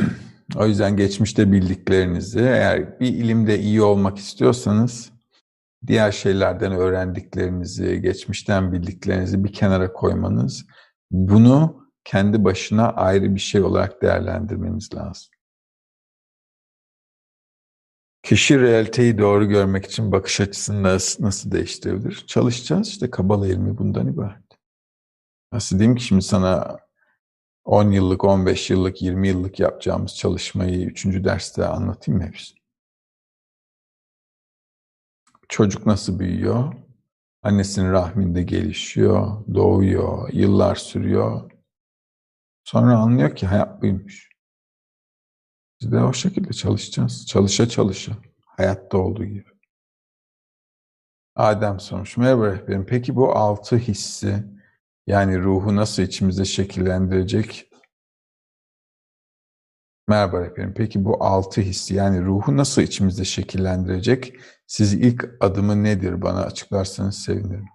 o yüzden geçmişte bildiklerinizi eğer bir ilimde iyi olmak istiyorsanız diğer şeylerden öğrendiklerinizi, geçmişten bildiklerinizi bir kenara koymanız, bunu kendi başına ayrı bir şey olarak değerlendirmeniz lazım. Kişi realiteyi doğru görmek için bakış açısını nasıl, nasıl değiştirebilir? Çalışacağız işte Kabala ilmi bundan ibaret. Nasıl diyeyim ki şimdi sana 10 yıllık, 15 yıllık, 20 yıllık yapacağımız çalışmayı 3. derste anlatayım mı hepsini? Çocuk nasıl büyüyor? Annesinin rahminde gelişiyor, doğuyor, yıllar sürüyor. Sonra anlıyor ki hayat buymuş. Biz de o şekilde çalışacağız. Çalışa çalışa. Hayatta olduğu gibi. Adem sormuş. Merhaba rehberim. Peki bu altı hissi yani ruhu nasıl içimizde şekillendirecek? Merhaba rehberim. Peki bu altı hissi yani ruhu nasıl içimizde şekillendirecek? Siz ilk adımı nedir bana açıklarsanız sevinirim.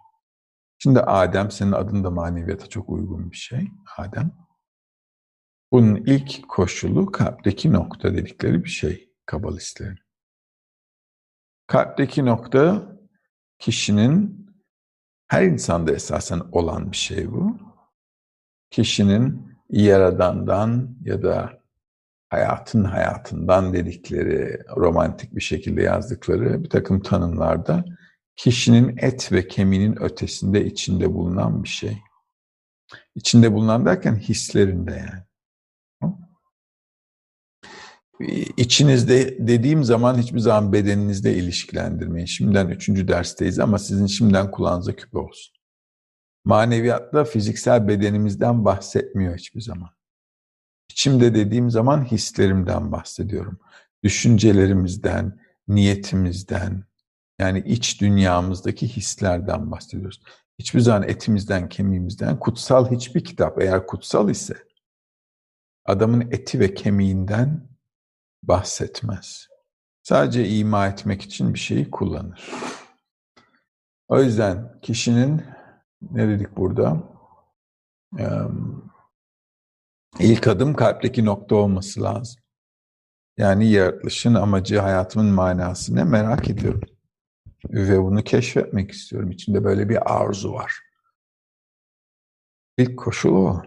Şimdi Adem senin adın da maneviyata çok uygun bir şey. Adem. Bunun ilk koşulu kalpteki nokta dedikleri bir şey kabalistlerin. Kalpteki nokta kişinin her insanda esasen olan bir şey bu. Kişinin yaradandan ya da hayatın hayatından dedikleri, romantik bir şekilde yazdıkları bir takım tanımlarda kişinin et ve kemiğinin ötesinde içinde bulunan bir şey. İçinde bulunan derken hislerinde yani. İçinizde dediğim zaman hiçbir zaman bedeninizle ilişkilendirmeyin. Şimdiden üçüncü dersteyiz ama sizin şimdiden kulağınıza küpe olsun. Maneviyatta fiziksel bedenimizden bahsetmiyor hiçbir zaman. İçimde dediğim zaman hislerimden bahsediyorum. Düşüncelerimizden, niyetimizden, yani iç dünyamızdaki hislerden bahsediyoruz. Hiçbir zaman etimizden, kemiğimizden, kutsal hiçbir kitap eğer kutsal ise adamın eti ve kemiğinden bahsetmez. Sadece ima etmek için bir şeyi kullanır. O yüzden kişinin ne dedik burada? İlk adım kalpteki nokta olması lazım. Yani yaratılışın amacı, hayatımın manası ne merak ediyorum. Ve bunu keşfetmek istiyorum. İçinde böyle bir arzu var. İlk koşul o.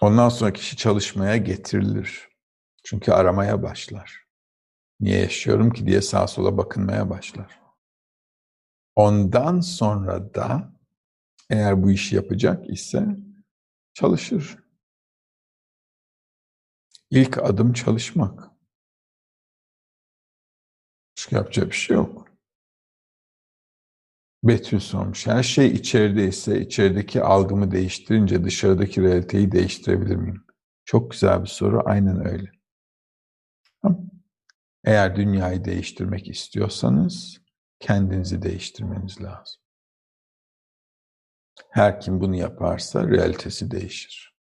Ondan sonra kişi çalışmaya getirilir. Çünkü aramaya başlar. Niye yaşıyorum ki diye sağa sola bakınmaya başlar. Ondan sonra da eğer bu işi yapacak ise çalışır. İlk adım çalışmak. Başka yapacak bir şey yok. Betül sormuş. Her şey içerideyse içerideki algımı değiştirince dışarıdaki realiteyi değiştirebilir miyim? Çok güzel bir soru. Aynen öyle. Eğer dünyayı değiştirmek istiyorsanız kendinizi değiştirmeniz lazım. Her kim bunu yaparsa realitesi değişir.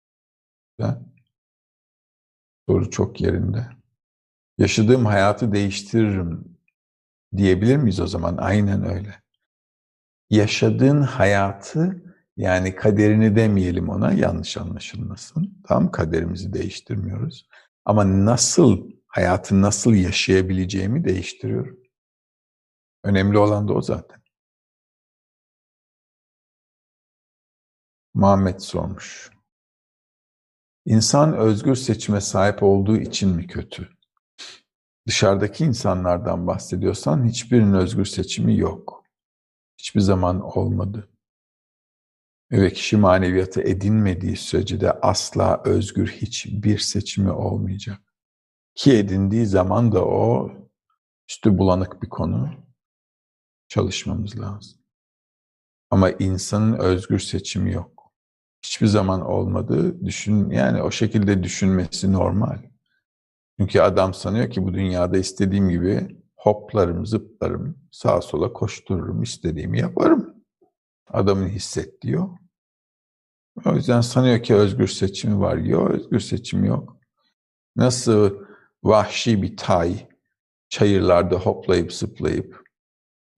Güzel. Soru çok yerinde. Yaşadığım hayatı değiştiririm diyebilir miyiz o zaman? Aynen öyle. Yaşadığın hayatı yani kaderini demeyelim ona yanlış anlaşılmasın. Tam kaderimizi değiştirmiyoruz. Ama nasıl hayatı nasıl yaşayabileceğimi değiştiriyorum. Önemli olan da o zaten. Muhammed sormuş. İnsan özgür seçime sahip olduğu için mi kötü? Dışarıdaki insanlardan bahsediyorsan hiçbirinin özgür seçimi yok. Hiçbir zaman olmadı. Ve kişi maneviyatı edinmediği sürece de asla özgür hiçbir seçimi olmayacak. Ki edindiği zaman da o üstü bulanık bir konu çalışmamız lazım. Ama insanın özgür seçimi yok. Hiçbir zaman olmadı. Düşün, yani o şekilde düşünmesi normal. Çünkü adam sanıyor ki bu dünyada istediğim gibi hoplarım, zıplarım, sağa sola koştururum, istediğimi yaparım. Adamın hissettiği o. O yüzden sanıyor ki özgür seçimi var. Yok, özgür seçimi yok. Nasıl vahşi bir tay çayırlarda hoplayıp zıplayıp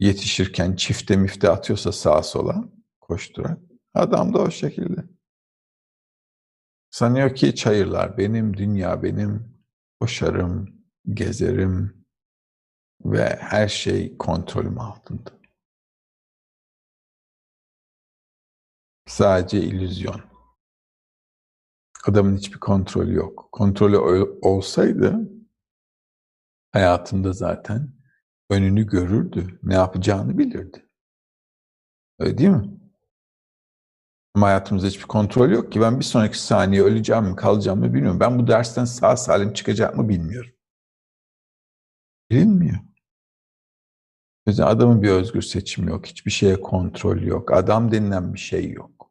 yetişirken çifte mifte atıyorsa sağa sola koşturan adam da o şekilde. Sanıyor ki çayırlar benim, dünya benim, koşarım, gezerim ve her şey kontrolüm altında. Sadece illüzyon. Adamın hiçbir kontrolü yok. Kontrolü olsaydı hayatımda zaten önünü görürdü, ne yapacağını bilirdi. Öyle değil mi? Ama hayatımızda hiçbir kontrol yok ki. Ben bir sonraki saniye öleceğim mi, kalacağım mı bilmiyorum. Ben bu dersten sağ salim çıkacak mı bilmiyorum. Bilinmiyor. O yüzden adamın bir özgür seçimi yok. Hiçbir şeye kontrol yok. Adam denilen bir şey yok.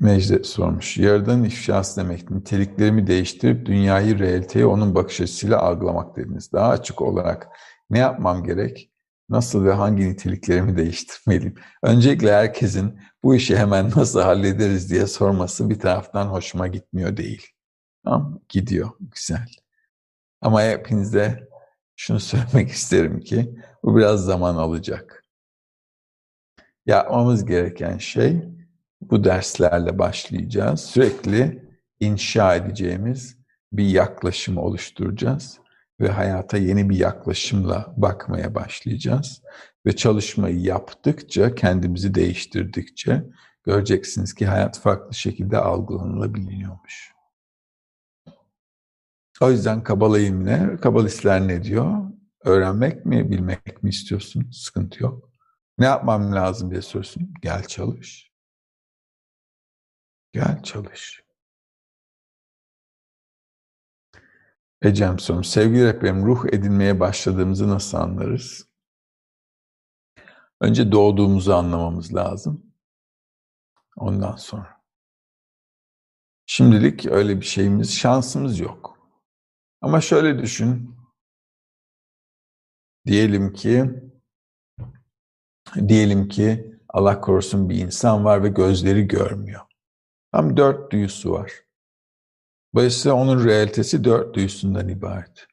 Mecdet sormuş. Yaradan ifşası demek niteliklerimi değiştirip dünyayı, realiteyi onun bakış açısıyla algılamak dediniz. Daha açık olarak ne yapmam gerek? Nasıl ve hangi niteliklerimi değiştirmeliyim? Öncelikle herkesin bu işi hemen nasıl hallederiz diye sorması bir taraftan hoşuma gitmiyor değil. Tamam, gidiyor, güzel. Ama hepinize şunu söylemek isterim ki bu biraz zaman alacak. Yapmamız gereken şey bu derslerle başlayacağız. Sürekli inşa edeceğimiz bir yaklaşım oluşturacağız ve hayata yeni bir yaklaşımla bakmaya başlayacağız. Ve çalışmayı yaptıkça, kendimizi değiştirdikçe göreceksiniz ki hayat farklı şekilde algılanılabiliyormuş. O yüzden Kabala ilmine, Kabalistler ne diyor? Öğrenmek mi, bilmek mi istiyorsun? Sıkıntı yok. Ne yapmam lazım diye soruyorsun. Gel çalış. Gel çalış. Ecem sorum. Sevgili rehberim, ruh edinmeye başladığımızı nasıl anlarız? Önce doğduğumuzu anlamamız lazım. Ondan sonra. Şimdilik öyle bir şeyimiz, şansımız yok. Ama şöyle düşün. Diyelim ki diyelim ki Allah korusun bir insan var ve gözleri görmüyor. Tam dört duyusu var. Dolayısıyla onun realitesi dört duyusundan ibaret.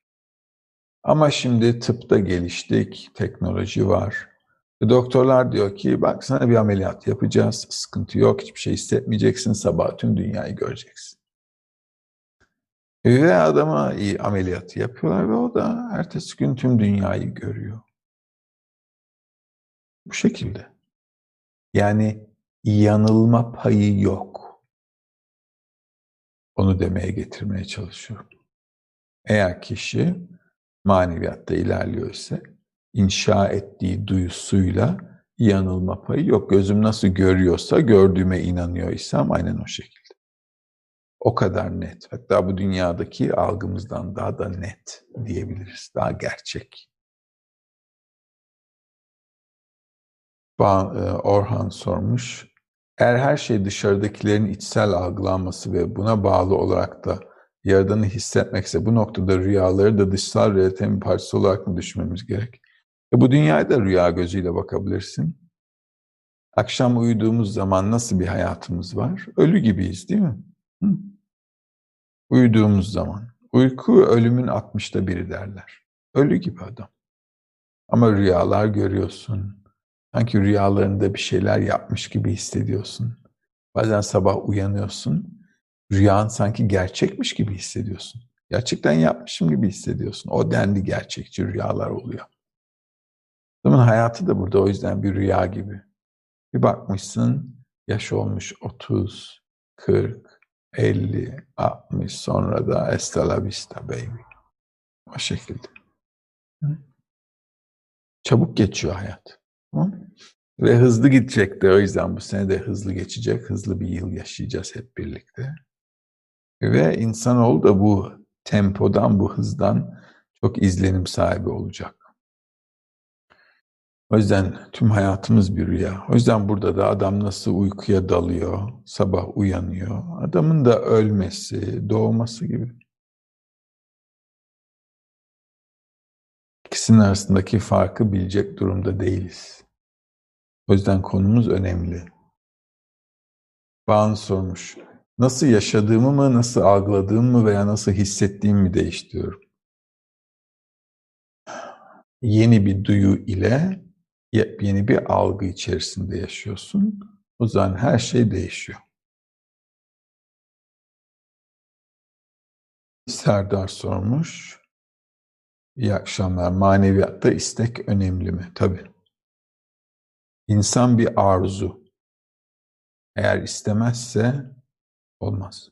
Ama şimdi tıpta geliştik, teknoloji var. Ve doktorlar diyor ki bak sana bir ameliyat yapacağız, sıkıntı yok, hiçbir şey hissetmeyeceksin, sabah tüm dünyayı göreceksin. Ve adama iyi ameliyatı yapıyorlar ve o da ertesi gün tüm dünyayı görüyor. Bu şekilde. Yani yanılma payı yok. Onu demeye getirmeye çalışıyorum. Eğer kişi maneviyatta ilerliyorsa inşa ettiği duyusuyla yanılma payı yok. Gözüm nasıl görüyorsa gördüğüme inanıyorsam aynen o şekilde. O kadar net. Hatta bu dünyadaki algımızdan daha da net diyebiliriz. Daha gerçek. E, Orhan sormuş. Eğer her şey dışarıdakilerin içsel algılanması ve buna bağlı olarak da Yaradan'ı hissetmekse bu noktada rüyaları da dışsal realitenin parçası olarak mı düşünmemiz gerek? E bu dünyaya da rüya gözüyle bakabilirsin. Akşam uyuduğumuz zaman nasıl bir hayatımız var? Ölü gibiyiz değil mi? Hı? Uyuduğumuz zaman. Uyku ölümün 60'ta biri derler. Ölü gibi adam. Ama rüyalar görüyorsun. Sanki rüyalarında bir şeyler yapmış gibi hissediyorsun. Bazen sabah uyanıyorsun. Rüyan sanki gerçekmiş gibi hissediyorsun. Gerçekten yapmışım gibi hissediyorsun. O denli gerçekçi rüyalar oluyor. Adamın hayatı da burada o yüzden bir rüya gibi. Bir bakmışsın yaş olmuş 30, 40, 50, 60 sonra da hasta la vista baby. O şekilde. Çabuk geçiyor hayat. Ve hızlı gidecek de o yüzden bu sene de hızlı geçecek. Hızlı bir yıl yaşayacağız hep birlikte. Ve insanoğlu da bu tempodan, bu hızdan çok izlenim sahibi olacak. O yüzden tüm hayatımız bir rüya. O yüzden burada da adam nasıl uykuya dalıyor, sabah uyanıyor. Adamın da ölmesi, doğması gibi. İkisinin arasındaki farkı bilecek durumda değiliz. O yüzden konumuz önemli. Bağın sormuş. Nasıl yaşadığımı mı, nasıl algıladığımı mı veya nasıl hissettiğimi mi değiştiriyorum? Yeni bir duyu ile yepyeni bir algı içerisinde yaşıyorsun. O zaman her şey değişiyor. Serdar sormuş. İyi akşamlar. Maneviyatta istek önemli mi? Tabii. İnsan bir arzu. Eğer istemezse olmaz.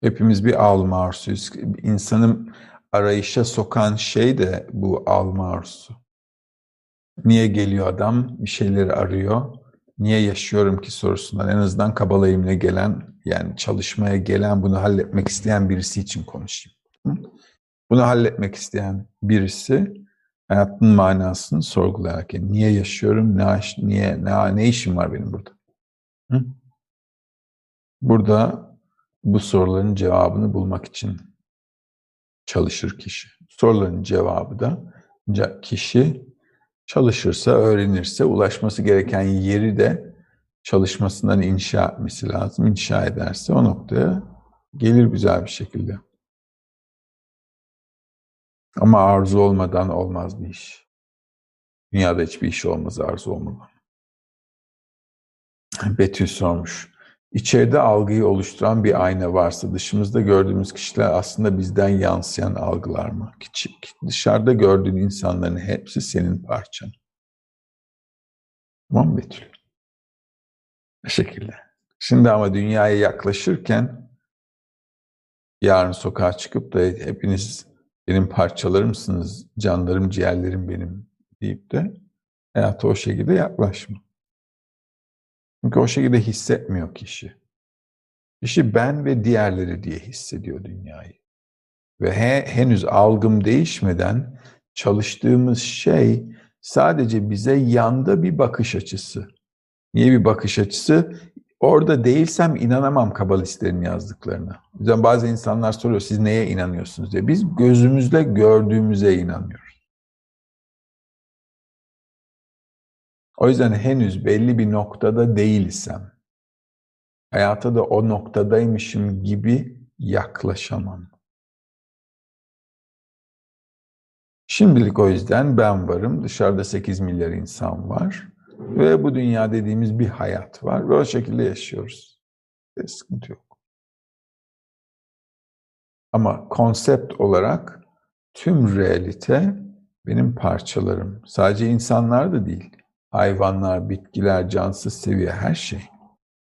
Hepimiz bir alma arzusuyuz. İnsanı arayışa sokan şey de bu alma arzusu. Niye geliyor adam? Bir şeyleri arıyor. Niye yaşıyorum ki sorusundan en azından kabalayımla gelen yani çalışmaya gelen bunu halletmek isteyen birisi için konuşayım. Bunu halletmek isteyen birisi hayatın manasını sorgulayarak yani niye yaşıyorum, ne, niye, ne, ne işim var benim burada? Hı? Burada bu soruların cevabını bulmak için çalışır kişi. Soruların cevabı da kişi çalışırsa, öğrenirse, ulaşması gereken yeri de çalışmasından inşa etmesi lazım. İnşa ederse o noktaya gelir güzel bir şekilde. Ama arzu olmadan olmaz bir iş. Dünyada hiçbir iş olmaz arzu olmadan. Betül sormuş. İçeride algıyı oluşturan bir ayna varsa dışımızda gördüğümüz kişiler aslında bizden yansıyan algılar mı? Dışarıda gördüğün insanların hepsi senin parçan. Tamam Betül? Bu şekilde. Şimdi ama dünyaya yaklaşırken yarın sokağa çıkıp da hepiniz benim parçalarımsınız, canlarım, ciğerlerim benim deyip de hayata o şekilde yaklaşma. Çünkü o şekilde hissetmiyor kişi. Kişi ben ve diğerleri diye hissediyor dünyayı. Ve he, henüz algım değişmeden çalıştığımız şey sadece bize yanda bir bakış açısı. Niye bir bakış açısı? Orada değilsem inanamam kabalistlerin yazdıklarına. O yüzden bazı insanlar soruyor siz neye inanıyorsunuz diye. Biz gözümüzle gördüğümüze inanıyoruz. O yüzden henüz belli bir noktada değilsem, hayata da o noktadaymışım gibi yaklaşamam. Şimdilik o yüzden ben varım, dışarıda 8 milyar insan var ve bu dünya dediğimiz bir hayat var ve o şekilde yaşıyoruz. Bir sıkıntı yok. Ama konsept olarak tüm realite benim parçalarım. Sadece insanlar da değil. Hayvanlar, bitkiler, cansız seviye her şey.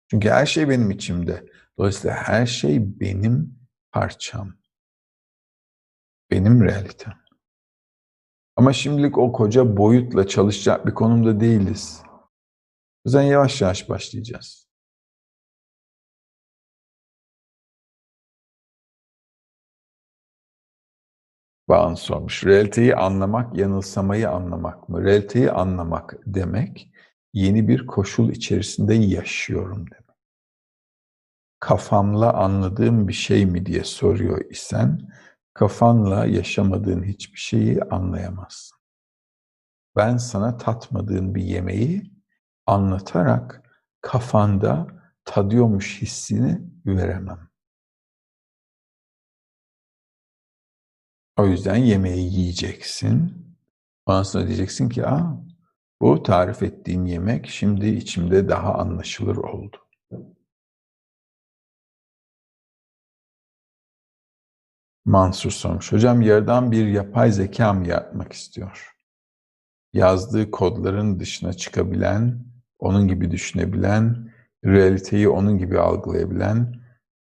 Çünkü her şey benim içimde. Dolayısıyla her şey benim parçam. Benim realitem. Ama şimdilik o koca boyutla çalışacak bir konumda değiliz. O yüzden yavaş yavaş başlayacağız. Bağın sormuş. Realiteyi anlamak, yanılsamayı anlamak mı? Realiteyi anlamak demek, yeni bir koşul içerisinde yaşıyorum demek. Kafamla anladığım bir şey mi diye soruyor isen, kafanla yaşamadığın hiçbir şeyi anlayamazsın. Ben sana tatmadığın bir yemeği anlatarak kafanda tadıyormuş hissini veremem. O yüzden yemeği yiyeceksin. Ondan sonra diyeceksin ki, Aa, bu tarif ettiğin yemek şimdi içimde daha anlaşılır oldu. Mansur sormuş. Hocam yerden bir yapay zeka mı yaratmak istiyor? Yazdığı kodların dışına çıkabilen, onun gibi düşünebilen, realiteyi onun gibi algılayabilen,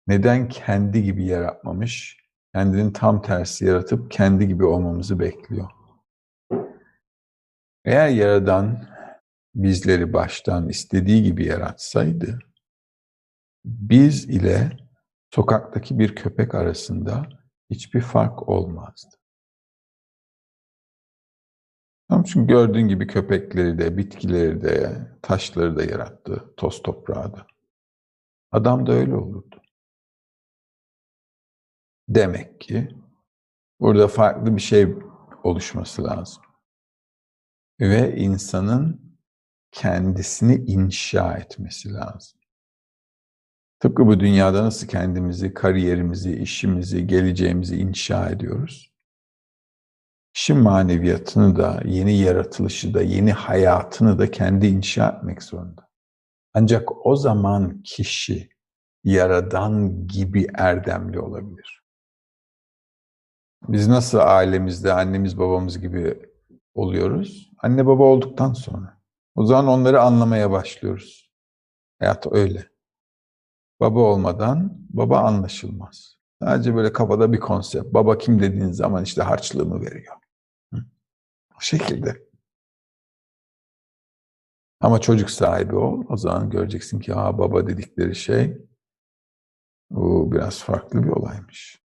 neden kendi gibi yaratmamış, kendini tam tersi yaratıp kendi gibi olmamızı bekliyor. Eğer Yaradan bizleri baştan istediği gibi yaratsaydı, biz ile sokaktaki bir köpek arasında hiçbir fark olmazdı. Ama çünkü gördüğün gibi köpekleri de, bitkileri de, taşları da yarattı, toz toprağı da. Adam da öyle olurdu. Demek ki burada farklı bir şey oluşması lazım. Ve insanın kendisini inşa etmesi lazım. Tıpkı bu dünyada nasıl kendimizi, kariyerimizi, işimizi, geleceğimizi inşa ediyoruz. İşin maneviyatını da, yeni yaratılışı da, yeni hayatını da kendi inşa etmek zorunda. Ancak o zaman kişi yaradan gibi erdemli olabilir. Biz nasıl ailemizde annemiz babamız gibi oluyoruz? Anne baba olduktan sonra. O zaman onları anlamaya başlıyoruz. Hayat öyle. Baba olmadan baba anlaşılmaz. Sadece böyle kafada bir konsept. Baba kim dediğin zaman işte harçlığımı veriyor. O şekilde. Ama çocuk sahibi ol. O zaman göreceksin ki ha baba dedikleri şey bu biraz farklı bir olaymış.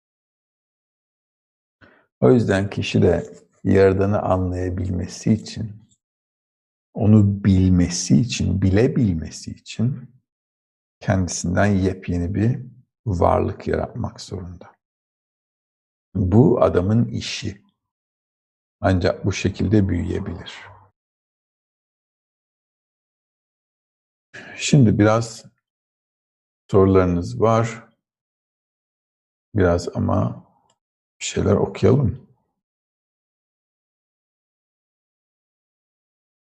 O yüzden kişi de Yaradan'ı anlayabilmesi için, onu bilmesi için, bilebilmesi için kendisinden yepyeni bir varlık yaratmak zorunda. Bu adamın işi. Ancak bu şekilde büyüyebilir. Şimdi biraz sorularınız var. Biraz ama bir şeyler okuyalım.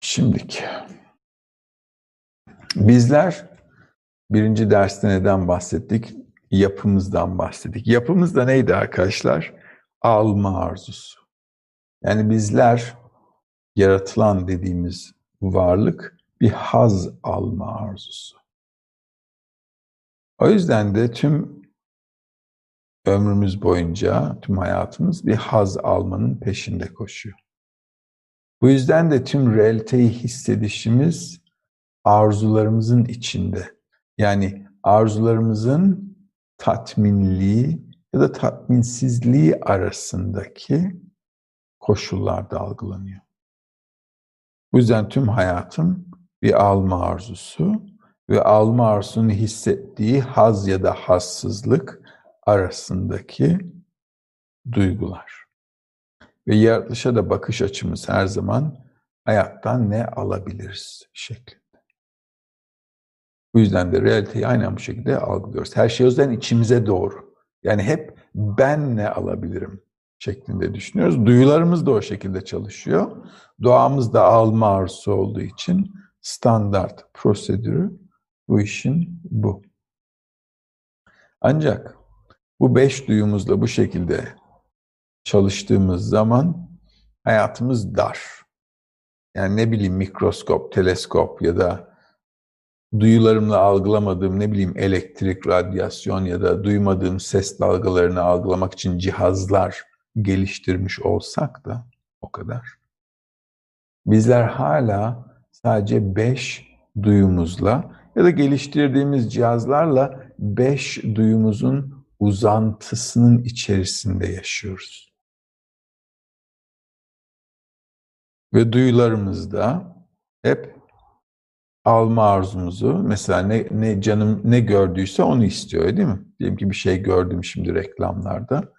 Şimdiki. Bizler birinci derste neden bahsettik? Yapımızdan bahsettik. Yapımız da neydi arkadaşlar? Alma arzusu. Yani bizler yaratılan dediğimiz varlık bir haz alma arzusu. O yüzden de tüm ömrümüz boyunca, tüm hayatımız bir haz almanın peşinde koşuyor. Bu yüzden de tüm realiteyi hissedişimiz arzularımızın içinde. Yani arzularımızın tatminliği ya da tatminsizliği arasındaki koşullarda algılanıyor. Bu yüzden tüm hayatım bir alma arzusu ve alma arzusunu hissettiği haz ya da hassızlık arasındaki duygular. Ve yaratılışa da bakış açımız her zaman hayattan ne alabiliriz şeklinde. Bu yüzden de realiteyi aynen bu şekilde algılıyoruz. Her şey o yüzden içimize doğru. Yani hep ben ne alabilirim şeklinde düşünüyoruz. Duyularımız da o şekilde çalışıyor. Doğamız da alma arzusu olduğu için standart prosedürü bu işin bu. Ancak bu beş duyumuzla bu şekilde çalıştığımız zaman hayatımız dar. Yani ne bileyim mikroskop, teleskop ya da duyularımla algılamadığım ne bileyim elektrik, radyasyon ya da duymadığım ses dalgalarını algılamak için cihazlar geliştirmiş olsak da o kadar. Bizler hala sadece beş duyumuzla ya da geliştirdiğimiz cihazlarla beş duyumuzun uzantısının içerisinde yaşıyoruz. Ve duyularımızda hep alma arzumuzu mesela ne, ne canım ne gördüyse onu istiyor değil mi? Diyelim ki bir şey gördüm şimdi reklamlarda.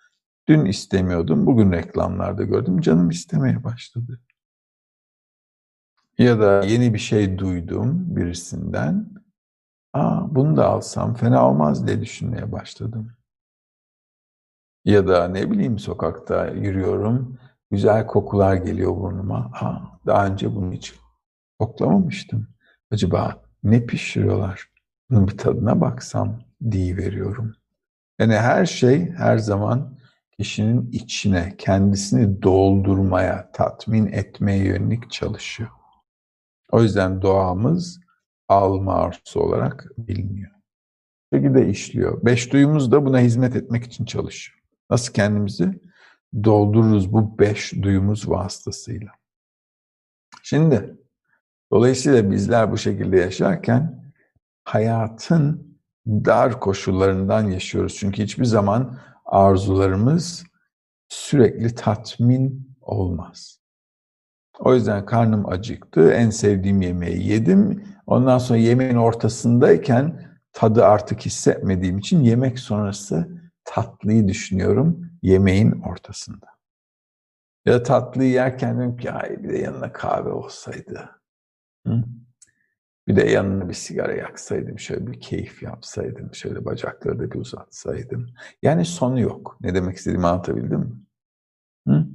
Dün istemiyordum, bugün reklamlarda gördüm. Canım istemeye başladı. Ya da yeni bir şey duydum birisinden. Aa, bunu da alsam fena olmaz diye düşünmeye başladım. Ya da ne bileyim sokakta yürüyorum, güzel kokular geliyor burnuma. Aa, daha önce bunu hiç koklamamıştım. Acaba ne pişiriyorlar? Bunun bir tadına baksam diye veriyorum. Yani her şey her zaman kişinin içine, kendisini doldurmaya, tatmin etmeye yönelik çalışıyor. O yüzden doğamız alma arzusu olarak biliniyor. Bu şekilde işliyor. Beş duyumuz da buna hizmet etmek için çalışıyor. Nasıl kendimizi doldururuz bu beş duyumuz vasıtasıyla. Şimdi dolayısıyla bizler bu şekilde yaşarken hayatın dar koşullarından yaşıyoruz. Çünkü hiçbir zaman arzularımız sürekli tatmin olmaz. O yüzden karnım acıktı, en sevdiğim yemeği yedim. Ondan sonra yemeğin ortasındayken tadı artık hissetmediğim için yemek sonrası tatlıyı düşünüyorum yemeğin ortasında. Ya tatlıyı yerken diyorum ki ay bir de yanına kahve olsaydı. Bir de yanına bir sigara yaksaydım, şöyle bir keyif yapsaydım, şöyle bacakları da bir uzatsaydım. Yani sonu yok. Ne demek istediğimi anlatabildim mi? Hı?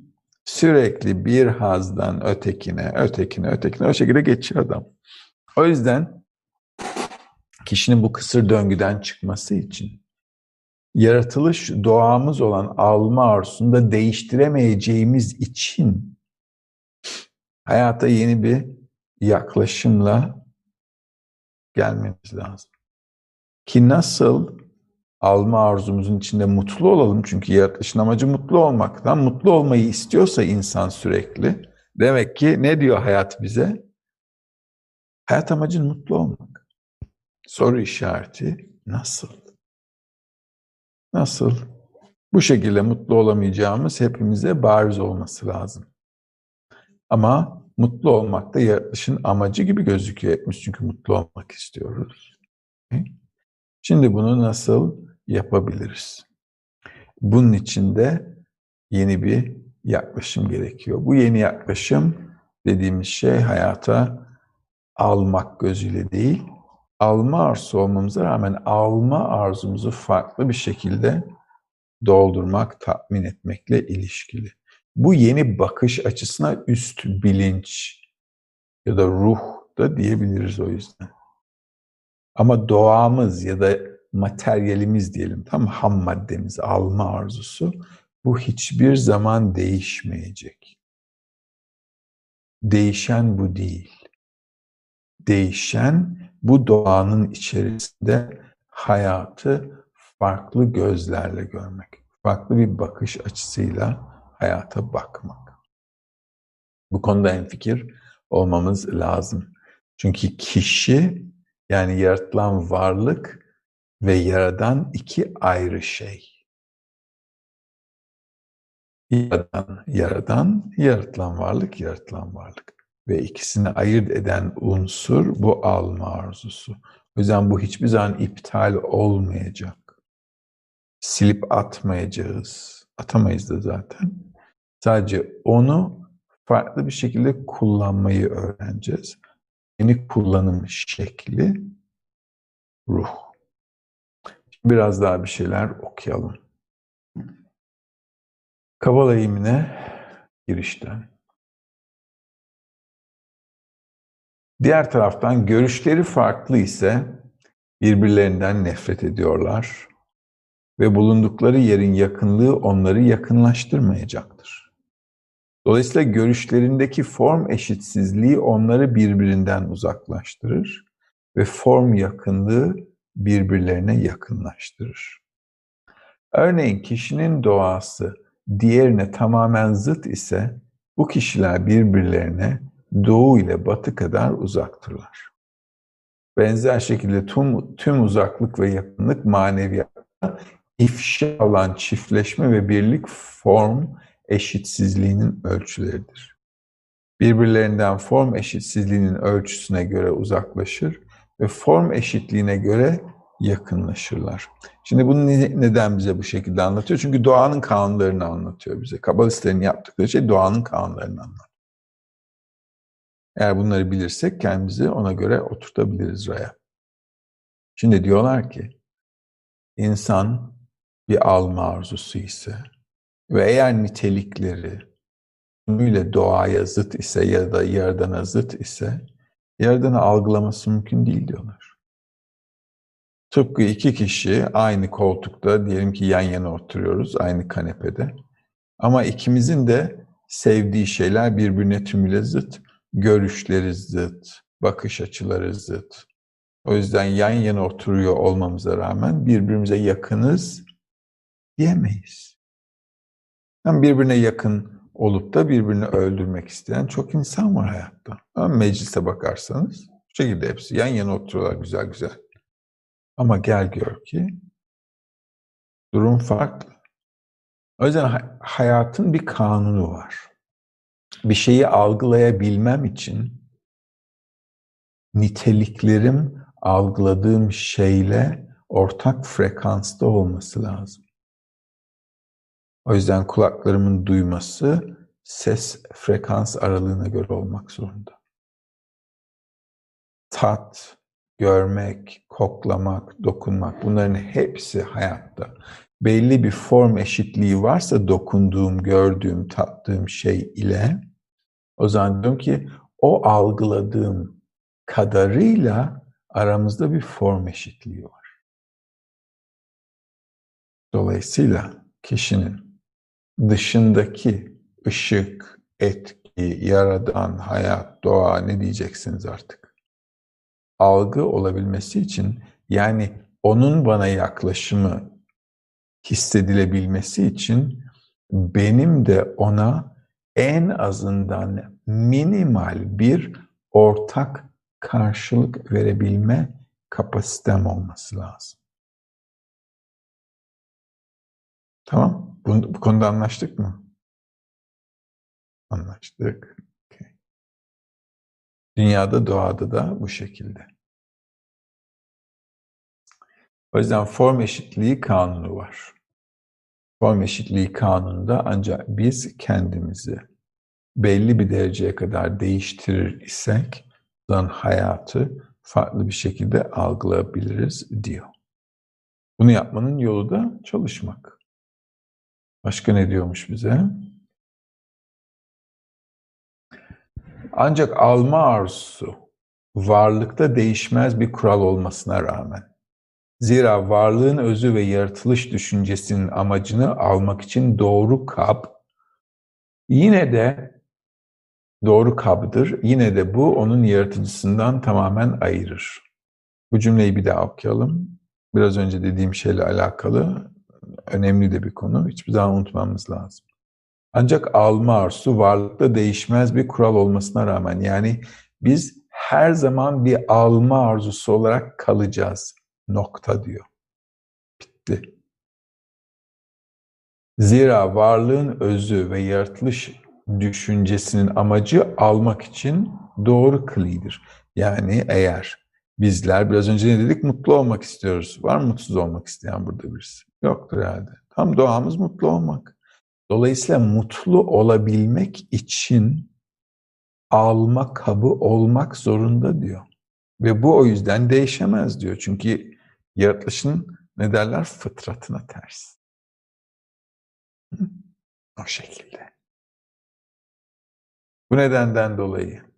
Sürekli bir hazdan ötekine, ötekine, ötekine o şekilde geçiyor adam. O yüzden kişinin bu kısır döngüden çıkması için yaratılış doğamız olan alma arzusunu da değiştiremeyeceğimiz için hayata yeni bir yaklaşımla gelmemiz lazım. Ki nasıl alma arzumuzun içinde mutlu olalım çünkü yaratılışın amacı mutlu olmaktan. Mutlu olmayı istiyorsa insan sürekli demek ki ne diyor hayat bize? Hayat amacın mutlu olmak. Soru işareti nasıl? Nasıl? Bu şekilde mutlu olamayacağımız hepimize bariz olması lazım. Ama mutlu olmak da yaratılışın amacı gibi gözüküyor hepimiz çünkü mutlu olmak istiyoruz. Şimdi bunu nasıl yapabiliriz? Bunun için de yeni bir yaklaşım gerekiyor. Bu yeni yaklaşım dediğimiz şey hayata almak gözüyle değil, alma arzusu olmamıza rağmen alma arzumuzu farklı bir şekilde doldurmak, tatmin etmekle ilişkili. Bu yeni bakış açısına üst bilinç ya da ruh da diyebiliriz o yüzden. Ama doğamız ya da materyalimiz diyelim, tam ham maddemiz, alma arzusu bu hiçbir zaman değişmeyecek. Değişen bu değil. Değişen bu doğanın içerisinde hayatı farklı gözlerle görmek, farklı bir bakış açısıyla hayata bakmak. Bu konuda en fikir olmamız lazım. Çünkü kişi yani yaratılan varlık ve yaradan iki ayrı şey. Yaradan, yaradan, yaratılan varlık, yaratılan varlık ve ikisini ayırt eden unsur bu alma arzusu. O yüzden bu hiçbir zaman iptal olmayacak. Silip atmayacağız. Atamayız da zaten. Sadece onu farklı bir şekilde kullanmayı öğreneceğiz. Yeni kullanım şekli ruh. Biraz daha bir şeyler okuyalım. Kabala ilmine girişten. Diğer taraftan görüşleri farklı ise birbirlerinden nefret ediyorlar ve bulundukları yerin yakınlığı onları yakınlaştırmayacaktır. Dolayısıyla görüşlerindeki form eşitsizliği onları birbirinden uzaklaştırır ve form yakınlığı birbirlerine yakınlaştırır. Örneğin kişinin doğası diğerine tamamen zıt ise bu kişiler birbirlerine doğu ile batı kadar uzaktırlar. Benzer şekilde tüm, tüm uzaklık ve yakınlık maneviyatta ifşa olan çiftleşme ve birlik form eşitsizliğinin ölçüleridir. Birbirlerinden form eşitsizliğinin ölçüsüne göre uzaklaşır ve form eşitliğine göre yakınlaşırlar. Şimdi bunu neden bize bu şekilde anlatıyor? Çünkü doğanın kanunlarını anlatıyor bize. Kabalistlerin yaptıkları şey doğanın kanunlarını anlatıyor. Eğer bunları bilirsek kendimizi ona göre oturtabiliriz raya. Şimdi diyorlar ki insan bir alma arzusu ise ve eğer nitelikleri tümüyle doğaya zıt ise ya da yaradana zıt ise yaradanı algılaması mümkün değil diyorlar. Tıpkı iki kişi aynı koltukta diyelim ki yan yana oturuyoruz aynı kanepede. Ama ikimizin de sevdiği şeyler birbirine tümüyle zıt görüşleri zıt, bakış açıları zıt. O yüzden yan yana oturuyor olmamıza rağmen birbirimize yakınız diyemeyiz. Hem birbirine yakın olup da birbirini öldürmek isteyen çok insan var hayatta. Ama meclise bakarsanız bu şekilde hepsi yan yana oturuyorlar güzel güzel. Ama gel gör ki durum farklı. O yüzden hayatın bir kanunu var bir şeyi algılayabilmem için niteliklerim algıladığım şeyle ortak frekansta olması lazım. O yüzden kulaklarımın duyması ses frekans aralığına göre olmak zorunda. Tat, görmek, koklamak, dokunmak bunların hepsi hayatta belli bir form eşitliği varsa dokunduğum, gördüğüm, tattığım şey ile o zaman diyorum ki o algıladığım kadarıyla aramızda bir form eşitliği var. Dolayısıyla kişinin dışındaki ışık, etki, yaradan, hayat, doğa ne diyeceksiniz artık? Algı olabilmesi için yani onun bana yaklaşımı hissedilebilmesi için benim de ona en azından minimal bir ortak karşılık verebilme kapasitem olması lazım. Tamam. Bu, bu konuda anlaştık mı? Anlaştık. Okay. Dünyada, doğada da bu şekilde. O yüzden form eşitliği kanunu var. Form eşitliği kanununda ancak biz kendimizi belli bir dereceye kadar değiştirir isek hayatı farklı bir şekilde algılayabiliriz diyor. Bunu yapmanın yolu da çalışmak. Başka ne diyormuş bize? Ancak alma arzusu varlıkta değişmez bir kural olmasına rağmen Zira varlığın özü ve yaratılış düşüncesinin amacını almak için doğru kab yine de doğru kabdır. Yine de bu onun yaratıcısından tamamen ayırır. Bu cümleyi bir daha okuyalım. Biraz önce dediğim şeyle alakalı önemli de bir konu. Hiçbir zaman unutmamız lazım. Ancak alma arzusu varlıkta değişmez bir kural olmasına rağmen yani biz her zaman bir alma arzusu olarak kalacağız. Nokta diyor. Bitti. Zira varlığın özü ve yaratılış düşüncesinin amacı almak için doğru kılıdır. Yani eğer bizler biraz önce ne dedik? Mutlu olmak istiyoruz. Var mı mutsuz olmak isteyen burada birisi? Yoktur herhalde. Tam doğamız mutlu olmak. Dolayısıyla mutlu olabilmek için alma kabı olmak zorunda diyor. Ve bu o yüzden değişemez diyor. Çünkü yaratılışın ne derler? Fıtratına ters. O şekilde. Bu nedenden dolayı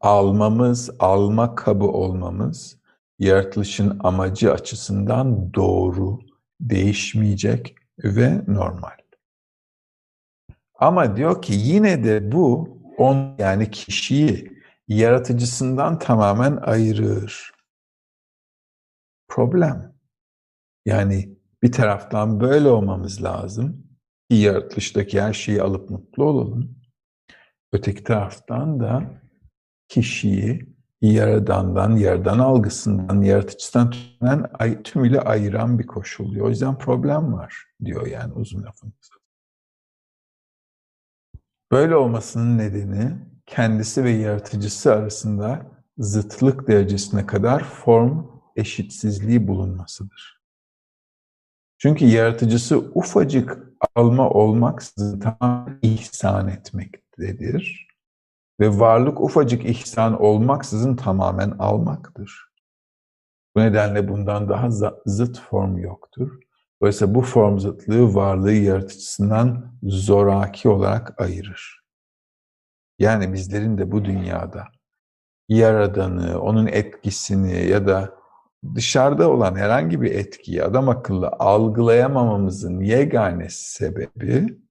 almamız, alma kabı olmamız yaratılışın amacı açısından doğru, değişmeyecek ve normal. Ama diyor ki yine de bu on yani kişiyi yaratıcısından tamamen ayırır problem. Yani bir taraftan böyle olmamız lazım ki yaratılıştaki her şeyi alıp mutlu olalım. Öteki taraftan da kişiyi yaradandan, yaradan algısından, yaratıcısından tümüyle, tümüyle ayıran bir koşul diyor. O yüzden problem var diyor yani uzun lafın Böyle olmasının nedeni kendisi ve yaratıcısı arasında zıtlık derecesine kadar form eşitsizliği bulunmasıdır. Çünkü yaratıcısı ufacık alma olmaksızın tam ihsan etmektedir. Ve varlık ufacık ihsan olmaksızın tamamen almaktır. Bu nedenle bundan daha zıt form yoktur. Dolayısıyla bu form zıtlığı varlığı yaratıcısından zoraki olarak ayırır. Yani bizlerin de bu dünyada yaradanı, onun etkisini ya da dışarıda olan herhangi bir etkiyi adam akıllı algılayamamamızın yegane sebebi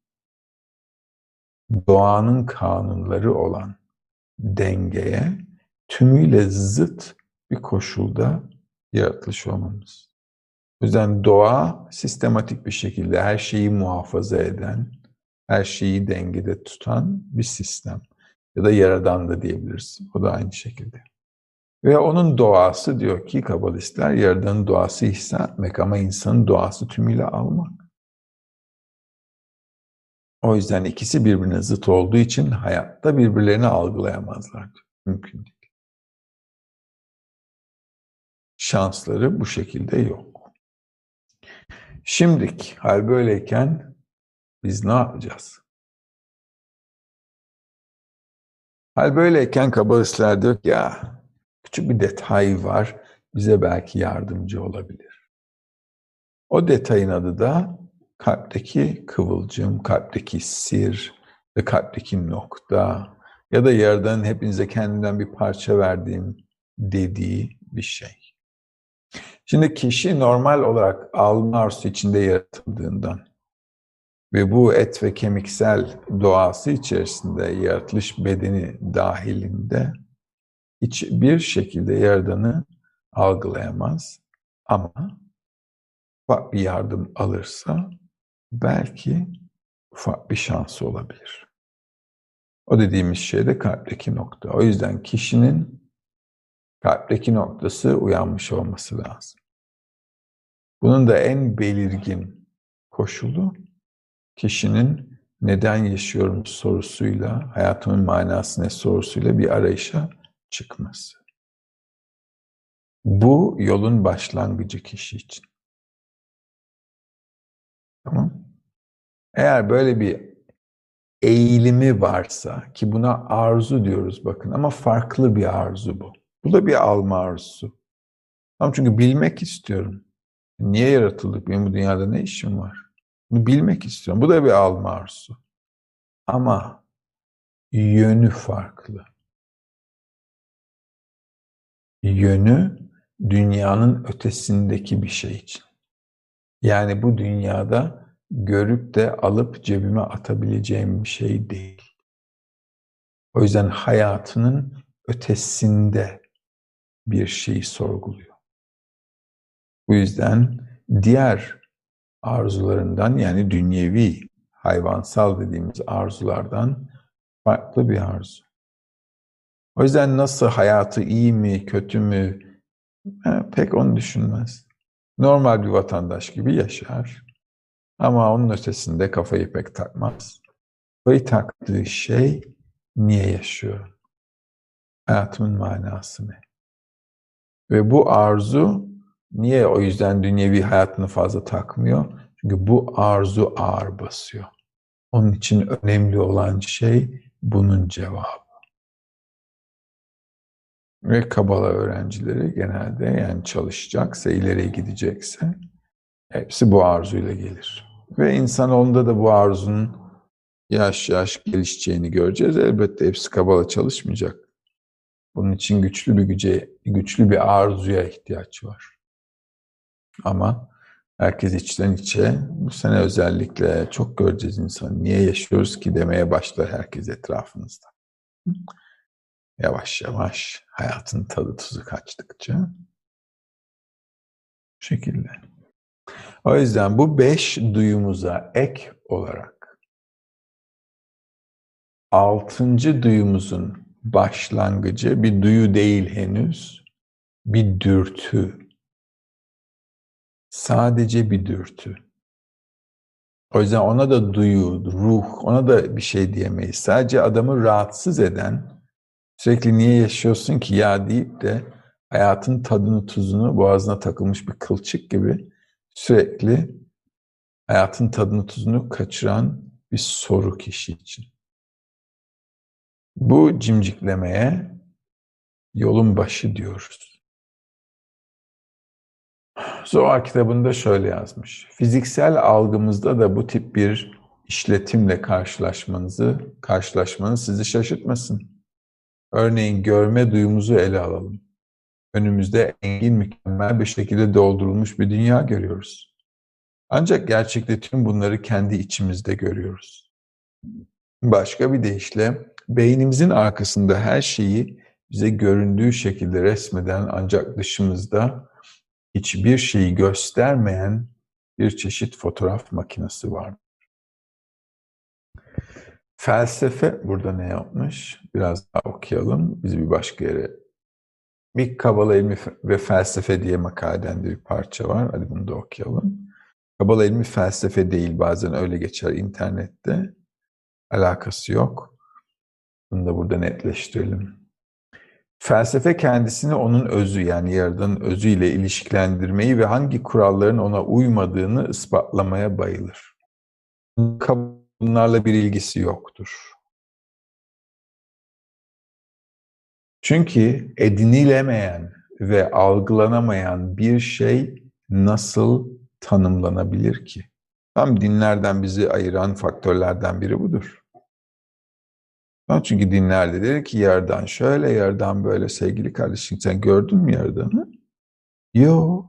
doğanın kanunları olan dengeye tümüyle zıt bir koşulda yaratılış olmamız. O yüzden doğa sistematik bir şekilde her şeyi muhafaza eden, her şeyi dengede tutan bir sistem. Ya da yaradan da diyebiliriz. O da aynı şekilde. Ve onun doğası diyor ki kabalistler yaradanın doğası ihsan etmek ama insanın doğası tümüyle almak. O yüzden ikisi birbirine zıt olduğu için hayatta birbirlerini algılayamazlar. Mümkün değil. Şansları bu şekilde yok. Şimdilik hal böyleyken biz ne yapacağız? Hal böyleyken kabalistler diyor ki ya küçük bir detay var. Bize belki yardımcı olabilir. O detayın adı da kalpteki kıvılcım, kalpteki sir ve kalpteki nokta ya da yerden hepinize kendimden bir parça verdiğim dediği bir şey. Şimdi kişi normal olarak alma arzusu içinde yaratıldığından ve bu et ve kemiksel doğası içerisinde yaratılış bedeni dahilinde hiçbir şekilde yaradanı algılayamaz. Ama bir yardım alırsa belki ufak bir şansı olabilir. O dediğimiz şey de kalpteki nokta. O yüzden kişinin kalpteki noktası uyanmış olması lazım. Bunun da en belirgin koşulu kişinin neden yaşıyorum sorusuyla, hayatımın manası ne sorusuyla bir arayışa çıkması. Bu yolun başlangıcı kişi için. Tamam. Eğer böyle bir eğilimi varsa ki buna arzu diyoruz bakın ama farklı bir arzu bu. Bu da bir alma arzusu. Tamam çünkü bilmek istiyorum. Niye yaratıldık? Benim bu dünyada ne işim var? Bunu bilmek istiyorum. Bu da bir alma arzusu. Ama yönü farklı. Yönü dünyanın ötesindeki bir şey için. Yani bu dünyada görüp de alıp cebime atabileceğim bir şey değil. O yüzden hayatının ötesinde bir şeyi sorguluyor. Bu yüzden diğer arzularından yani dünyevi, hayvansal dediğimiz arzulardan farklı bir arzu. O yüzden nasıl hayatı iyi mi, kötü mü pek onu düşünmez. Normal bir vatandaş gibi yaşar. Ama onun ötesinde kafayı pek takmaz. Kafayı taktığı şey niye yaşıyor? Hayatımın manası ne? Ve bu arzu niye o yüzden dünyevi hayatını fazla takmıyor? Çünkü bu arzu ağır basıyor. Onun için önemli olan şey bunun cevabı. Ve Kabala öğrencileri genelde yani çalışacaksa, ileriye gidecekse hepsi bu arzuyla gelir. Ve insanoğlunda da bu arzunun yaş yaş gelişeceğini göreceğiz. Elbette hepsi Kabala çalışmayacak. Bunun için güçlü bir güce, güçlü bir arzuya ihtiyaç var. Ama herkes içten içe bu sene özellikle çok göreceğiz insan. Niye yaşıyoruz ki demeye başlar herkes etrafınızda. Yavaş yavaş hayatın tadı tuzu kaçtıkça bu şekilde. O yüzden bu beş duyumuza ek olarak altıncı duyumuzun başlangıcı bir duyu değil henüz, bir dürtü. Sadece bir dürtü. O yüzden ona da duyu, ruh, ona da bir şey diyemeyiz. Sadece adamı rahatsız eden, sürekli niye yaşıyorsun ki ya deyip de hayatın tadını tuzunu boğazına takılmış bir kılçık gibi sürekli hayatın tadını tuzunu kaçıran bir soru kişi için. Bu cimciklemeye yolun başı diyoruz. Zohar kitabında şöyle yazmış. Fiziksel algımızda da bu tip bir işletimle karşılaşmanızı, karşılaşmanız sizi şaşırtmasın. Örneğin görme duyumuzu ele alalım. Önümüzde engin mükemmel bir şekilde doldurulmuş bir dünya görüyoruz. Ancak gerçekte tüm bunları kendi içimizde görüyoruz. Başka bir deyişle beynimizin arkasında her şeyi bize göründüğü şekilde resmeden ancak dışımızda hiçbir şeyi göstermeyen bir çeşit fotoğraf makinesi var. Felsefe burada ne yapmış? Biraz daha okuyalım. Biz bir başka yere. Bir Kabala ilmi ve felsefe diye makaleden bir parça var. Hadi bunu da okuyalım. Kabala ilmi felsefe değil. Bazen öyle geçer internette. Alakası yok. Bunu da burada netleştirelim. Felsefe kendisini onun özü yani Yaradan'ın özüyle ilişkilendirmeyi ve hangi kuralların ona uymadığını ispatlamaya bayılır. Bunlarla bir ilgisi yoktur. Çünkü edinilemeyen ve algılanamayan bir şey nasıl tanımlanabilir ki? Tam dinlerden bizi ayıran faktörlerden biri budur. Çünkü dinlerde der ki yerden şöyle, yerden böyle sevgili kardeşim. Sen gördün mü yerdanı? Yo.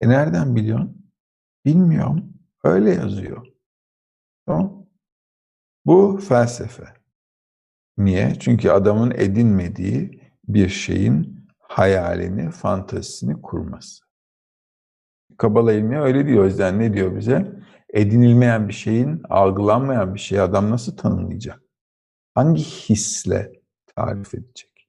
E nereden biliyorsun? Bilmiyorum. Öyle yazıyor. Tamam. Bu felsefe. Niye? Çünkü adamın edinmediği bir şeyin hayalini, fantazisini kurması. Kabala ilmi öyle diyor. O yüzden ne diyor bize? Edinilmeyen bir şeyin, algılanmayan bir şeyi adam nasıl tanımlayacak? Hangi hisle tarif edecek?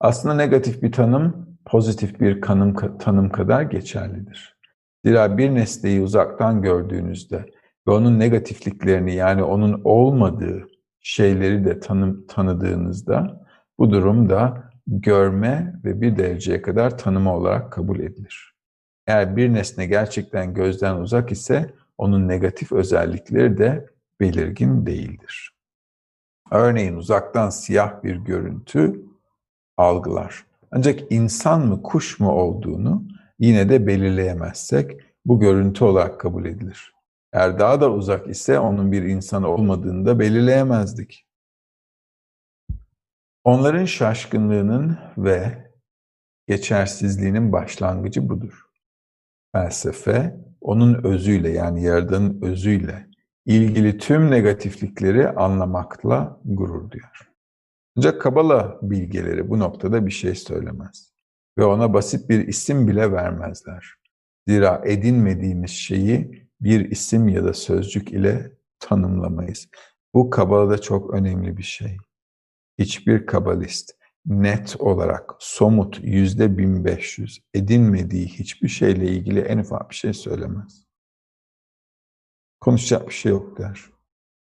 Aslında negatif bir tanım, pozitif bir kanım, tanım kadar geçerlidir. Zira bir nesneyi uzaktan gördüğünüzde ve onun negatifliklerini yani onun olmadığı şeyleri de tanım, tanıdığınızda bu durum da görme ve bir dereceye kadar tanıma olarak kabul edilir. Eğer bir nesne gerçekten gözden uzak ise onun negatif özellikleri de belirgin değildir. Örneğin uzaktan siyah bir görüntü algılar. Ancak insan mı kuş mu olduğunu yine de belirleyemezsek bu görüntü olarak kabul edilir. Eğer daha da uzak ise onun bir insan olmadığını da belirleyemezdik. Onların şaşkınlığının ve geçersizliğinin başlangıcı budur. Felsefe, onun özüyle yani Yaradan'ın özüyle ilgili tüm negatiflikleri anlamakla gurur duyar. Ancak Kabala bilgeleri bu noktada bir şey söylemez. Ve ona basit bir isim bile vermezler. Zira edinmediğimiz şeyi bir isim ya da sözcük ile tanımlamayız. Bu Kabala'da çok önemli bir şey. Hiçbir kabalist net olarak somut yüzde 1500 edinmediği hiçbir şeyle ilgili en ufak bir şey söylemez. Konuşacak bir şey yok der.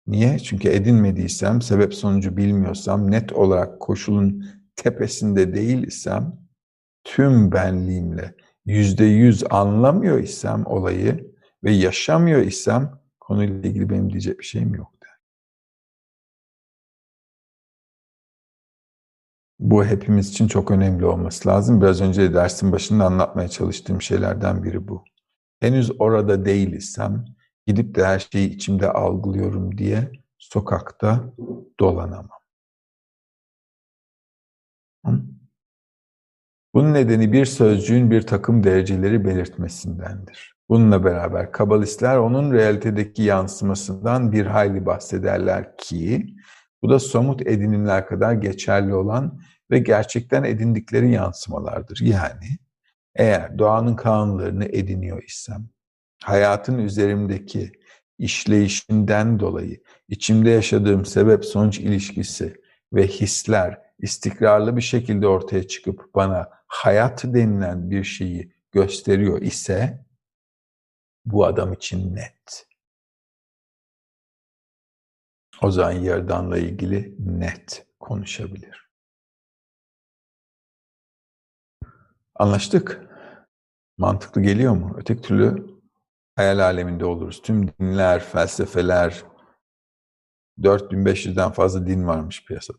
Niye? Çünkü edinmediysem, sebep sonucu bilmiyorsam, net olarak koşulun tepesinde değil isem, tüm benliğimle yüzde yüz anlamıyor isem olayı ve yaşamıyor isem konuyla ilgili benim diyecek bir şeyim yok Bu hepimiz için çok önemli olması lazım. Biraz önce dersin başında anlatmaya çalıştığım şeylerden biri bu. Henüz orada değil isem, gidip de her şeyi içimde algılıyorum diye sokakta dolanamam. Bunun nedeni bir sözcüğün bir takım dereceleri belirtmesindendir. Bununla beraber kabalistler onun realitedeki yansımasından bir hayli bahsederler ki bu da somut edinimler kadar geçerli olan ve gerçekten edindikleri yansımalardır. Yani eğer doğanın kanunlarını ediniyor isem, hayatın üzerimdeki işleyişinden dolayı içimde yaşadığım sebep sonuç ilişkisi ve hisler istikrarlı bir şekilde ortaya çıkıp bana hayat denilen bir şeyi gösteriyor ise bu adam için net. O zaman Yerdan'la ilgili net konuşabilir. Anlaştık. Mantıklı geliyor mu? Öteki türlü hayal aleminde oluruz. Tüm dinler, felsefeler, 4500'den fazla din varmış piyasada.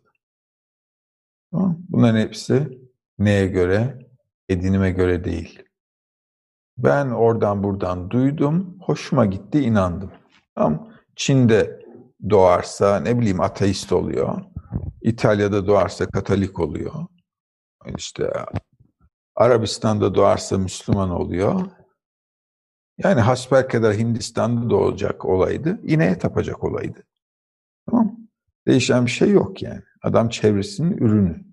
Bunların hepsi neye göre? Edinime göre değil. Ben oradan buradan duydum, hoşuma gitti, inandım. Tamam. Çin'de doğarsa ne bileyim ateist oluyor. İtalya'da doğarsa Katolik oluyor. İşte Arabistan'da doğarsa Müslüman oluyor. Yani hasbelkader Hindistan'da doğacak olaydı, ineğe tapacak olaydı. Tamam Değişen bir şey yok yani. Adam çevresinin ürünü.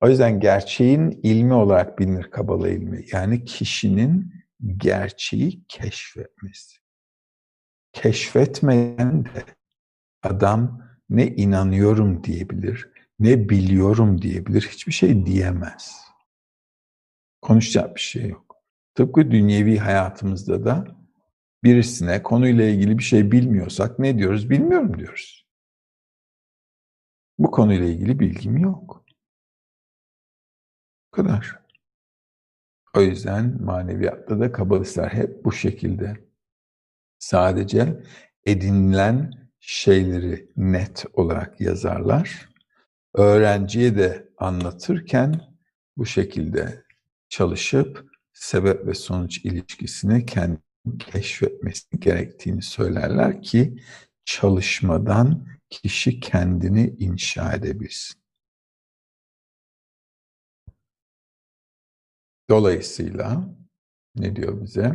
O yüzden gerçeğin ilmi olarak bilinir Kabala ilmi. Yani kişinin gerçeği keşfetmesi. Keşfetmeyen de adam ne inanıyorum diyebilir, ne biliyorum diyebilir, hiçbir şey diyemez. Konuşacak bir şey yok. Tıpkı dünyevi hayatımızda da birisine konuyla ilgili bir şey bilmiyorsak ne diyoruz? Bilmiyorum diyoruz. Bu konuyla ilgili bilgim yok. Bu kadar. O yüzden maneviyatta da kabalistler hep bu şekilde. Sadece edinilen şeyleri net olarak yazarlar. Öğrenciye de anlatırken bu şekilde çalışıp sebep ve sonuç ilişkisini kendi keşfetmesi gerektiğini söylerler ki çalışmadan kişi kendini inşa edebilsin. Dolayısıyla ne diyor bize?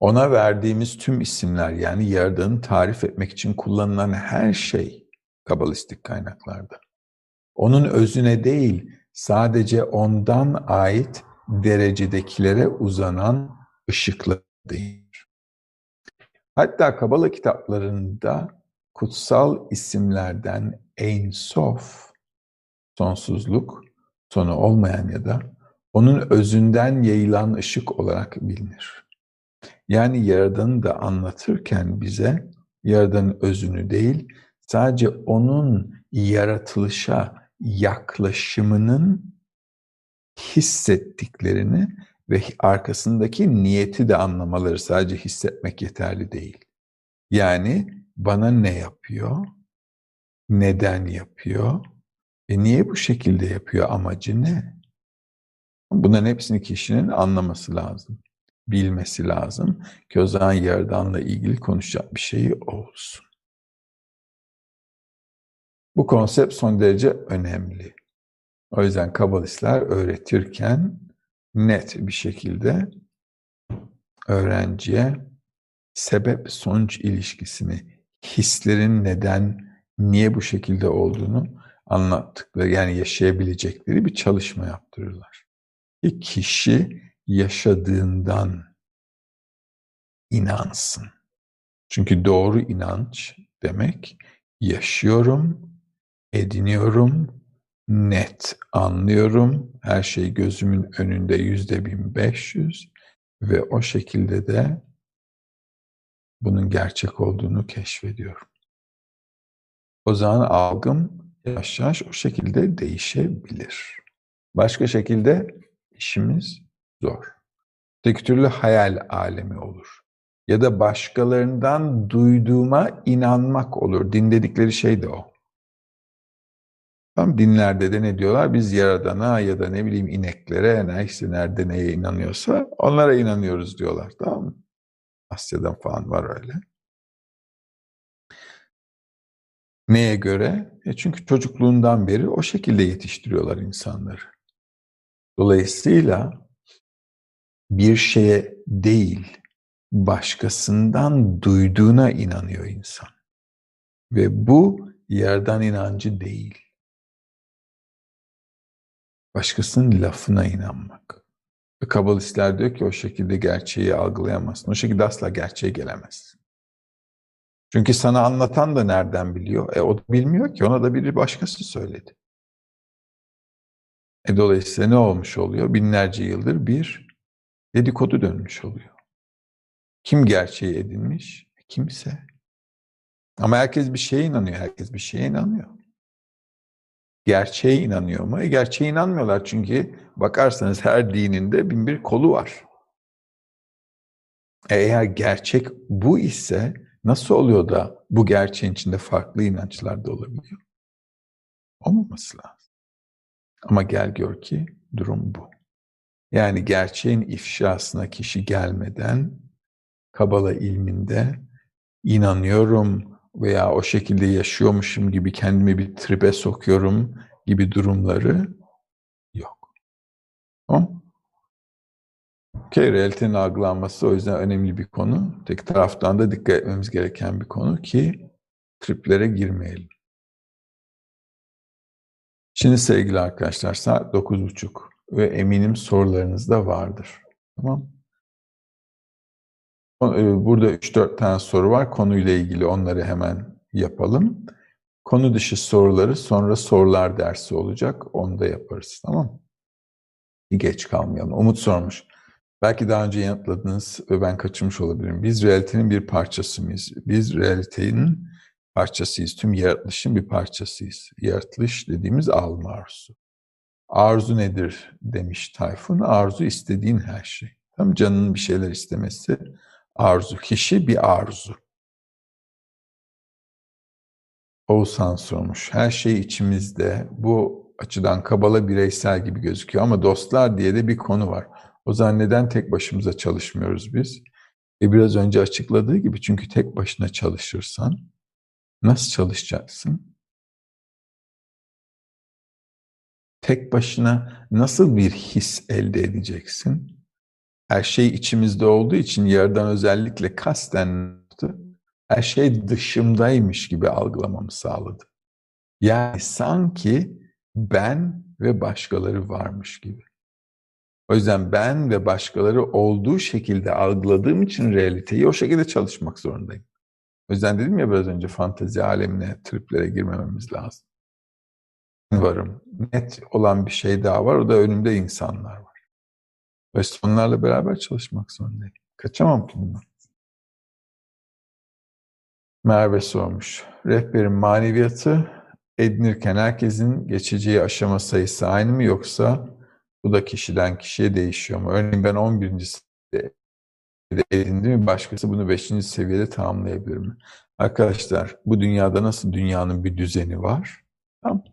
Ona verdiğimiz tüm isimler yani Yaradan'ı tarif etmek için kullanılan her şey kabalistik kaynaklarda. Onun özüne değil, sadece ondan ait derecedekilere uzanan ışıkla değildir. Hatta Kabala kitaplarında kutsal isimlerden Ein Sof, sonsuzluk, sonu olmayan ya da onun özünden yayılan ışık olarak bilinir. Yani Yaradan'ı da anlatırken bize Yaradan'ın özünü değil, sadece onun yaratılışa yaklaşımının hissettiklerini ve arkasındaki niyeti de anlamaları sadece hissetmek yeterli değil. Yani bana ne yapıyor? Neden yapıyor? E niye bu şekilde yapıyor? Amacı ne? Bunların hepsini kişinin anlaması lazım. Bilmesi lazım ki o zaman Yaradan'la ilgili konuşacak bir şey olsun. Bu konsept son derece önemli. O yüzden kabalistler öğretirken net bir şekilde öğrenciye sebep sonuç ilişkisini, hislerin neden, niye bu şekilde olduğunu anlattıkları yani yaşayabilecekleri bir çalışma yaptırırlar. Ki kişi yaşadığından inansın. Çünkü doğru inanç demek yaşıyorum, ediniyorum, net anlıyorum. Her şey gözümün önünde yüzde bin beş yüz ve o şekilde de bunun gerçek olduğunu keşfediyorum. O zaman algım yavaş yavaş o şekilde değişebilir. Başka şekilde işimiz zor. Tek türlü hayal alemi olur. Ya da başkalarından duyduğuma inanmak olur. Din dedikleri şey de o. Tam dinlerde de ne diyorlar? Biz yaradana ya da ne bileyim ineklere, neyse nerede neye inanıyorsa onlara inanıyoruz diyorlar. Tamam mı? Asya'dan falan var öyle. Neye göre? E çünkü çocukluğundan beri o şekilde yetiştiriyorlar insanları. Dolayısıyla bir şeye değil, başkasından duyduğuna inanıyor insan. Ve bu yerden inancı değil. Başkasının lafına inanmak. Kabalistler diyor ki o şekilde gerçeği algılayamazsın. O şekilde asla gerçeğe gelemezsin. Çünkü sana anlatan da nereden biliyor? E o da bilmiyor ki ona da biri başkası söyledi. E dolayısıyla ne olmuş oluyor? Binlerce yıldır bir dedikodu dönmüş oluyor. Kim gerçeği edinmiş? Kimse. Ama herkes bir şeye inanıyor. Herkes bir şeye inanıyor. Gerçeğe inanıyor mu? E gerçeğe inanmıyorlar çünkü bakarsanız her dininde bin bir kolu var. E eğer gerçek bu ise nasıl oluyor da bu gerçeğin içinde farklı inançlar da olabiliyor? Olmaması lazım. Ama gel gör ki durum bu. Yani gerçeğin ifşasına kişi gelmeden Kabala ilminde inanıyorum veya o şekilde yaşıyormuşum gibi kendimi bir tribe sokuyorum gibi durumları yok. Tamam Okay, realitenin algılanması o yüzden önemli bir konu. Tek taraftan da dikkat etmemiz gereken bir konu ki triplere girmeyelim. Şimdi sevgili arkadaşlar saat 9.30 ve eminim sorularınız da vardır. Tamam Burada 3-4 tane soru var. Konuyla ilgili onları hemen yapalım. Konu dışı soruları sonra sorular dersi olacak. Onu da yaparız. Tamam Geç kalmayalım. Umut sormuş. Belki daha önce yanıtladınız ve ben kaçırmış olabilirim. Biz realitenin bir parçası mıyız? Biz realitenin parçasıyız. Tüm yaratılışın bir parçasıyız. Yaratılış dediğimiz alma arzusu. Arzu nedir demiş Tayfun. Arzu istediğin her şey. Tam canının bir şeyler istemesi arzu. Kişi bir arzu. Oğuzhan sormuş. Her şey içimizde. Bu açıdan kabala bireysel gibi gözüküyor ama dostlar diye de bir konu var. O zaman neden tek başımıza çalışmıyoruz biz? E biraz önce açıkladığı gibi çünkü tek başına çalışırsan nasıl çalışacaksın? Tek başına nasıl bir his elde edeceksin? Her şey içimizde olduğu için yerden özellikle kasten her şey dışımdaymış gibi algılamamı sağladı. Yani sanki ben ve başkaları varmış gibi. O yüzden ben ve başkaları olduğu şekilde algıladığım için realiteyi o şekilde çalışmak zorundayım. O yüzden dedim ya biraz önce fantezi alemine, triplere girmememiz lazım. Varım. Net olan bir şey daha var. O da önümde insanlar var. Ve onlarla beraber çalışmak zorundayım. Kaçamam ki bundan. Merve sormuş. Rehberin maneviyatı edinirken herkesin geçeceği aşama sayısı aynı mı yoksa bu da kişiden kişiye değişiyor mu? Örneğin ben 11. seviyede edindim başkası bunu 5. seviyede tamamlayabilir mi? Arkadaşlar bu dünyada nasıl dünyanın bir düzeni var? Tam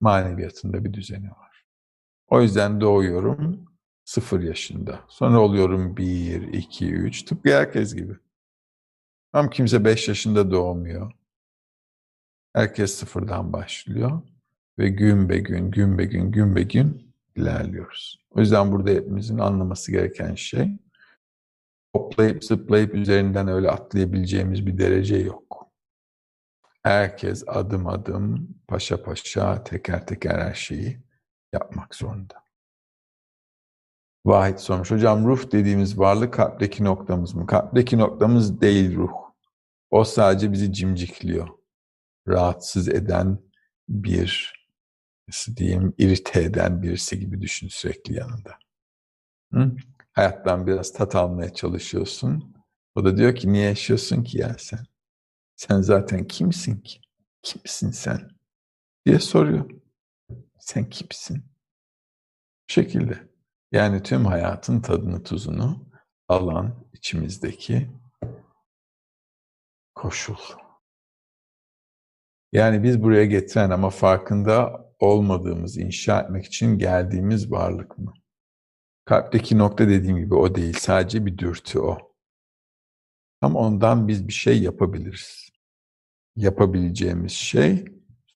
maneviyatında bir düzeni var. O yüzden doğuyorum sıfır yaşında. Sonra oluyorum bir, iki, üç tıpkı herkes gibi. Tam kimse beş yaşında doğmuyor. Herkes sıfırdan başlıyor ve gün be gün, gün be gün, gün be gün ilerliyoruz. O yüzden burada hepimizin anlaması gereken şey hoplayıp zıplayıp üzerinden öyle atlayabileceğimiz bir derece yok. Herkes adım adım, paşa paşa, teker teker her şeyi yapmak zorunda. Vahit sormuş. Hocam ruh dediğimiz varlık kalpteki noktamız mı? Kalpteki noktamız değil ruh. O sadece bizi cimcikliyor rahatsız eden bir nasıl diyeyim irite eden birisi gibi düşün sürekli yanında. Hı? Hayattan biraz tat almaya çalışıyorsun. O da diyor ki niye yaşıyorsun ki ya sen? Sen zaten kimsin ki? Kimsin sen? diye soruyor. Sen kimsin? Bu şekilde. Yani tüm hayatın tadını tuzunu alan içimizdeki koşul. Yani biz buraya getiren ama farkında olmadığımız, inşa etmek için geldiğimiz varlık mı? Kalpteki nokta dediğim gibi o değil, sadece bir dürtü o. Ama ondan biz bir şey yapabiliriz. Yapabileceğimiz şey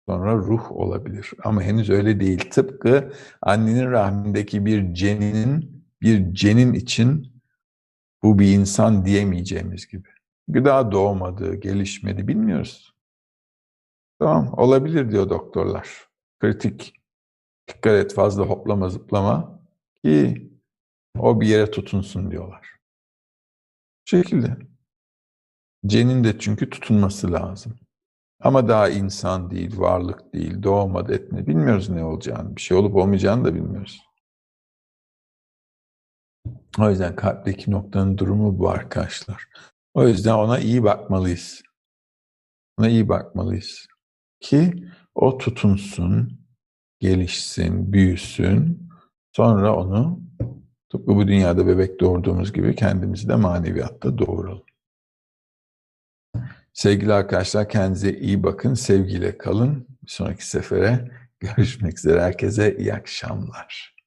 sonra ruh olabilir. Ama henüz öyle değil. Tıpkı annenin rahmindeki bir ceninin, bir cenin için bu bir insan diyemeyeceğimiz gibi. Gıda doğmadı, gelişmedi bilmiyoruz. Tamam olabilir diyor doktorlar. Kritik. Dikkat et fazla hoplama zıplama ki o bir yere tutunsun diyorlar. Bu şekilde. Cenin de çünkü tutunması lazım. Ama daha insan değil, varlık değil, doğmadı etme. Bilmiyoruz ne olacağını, bir şey olup olmayacağını da bilmiyoruz. O yüzden kalpteki noktanın durumu bu arkadaşlar. O yüzden ona iyi bakmalıyız. Ona iyi bakmalıyız ki o tutunsun, gelişsin, büyüsün. Sonra onu tıpkı bu dünyada bebek doğurduğumuz gibi kendimizi de maneviyatta doğuralım. Sevgili arkadaşlar kendinize iyi bakın, sevgiyle kalın. Bir sonraki sefere görüşmek üzere. Herkese iyi akşamlar.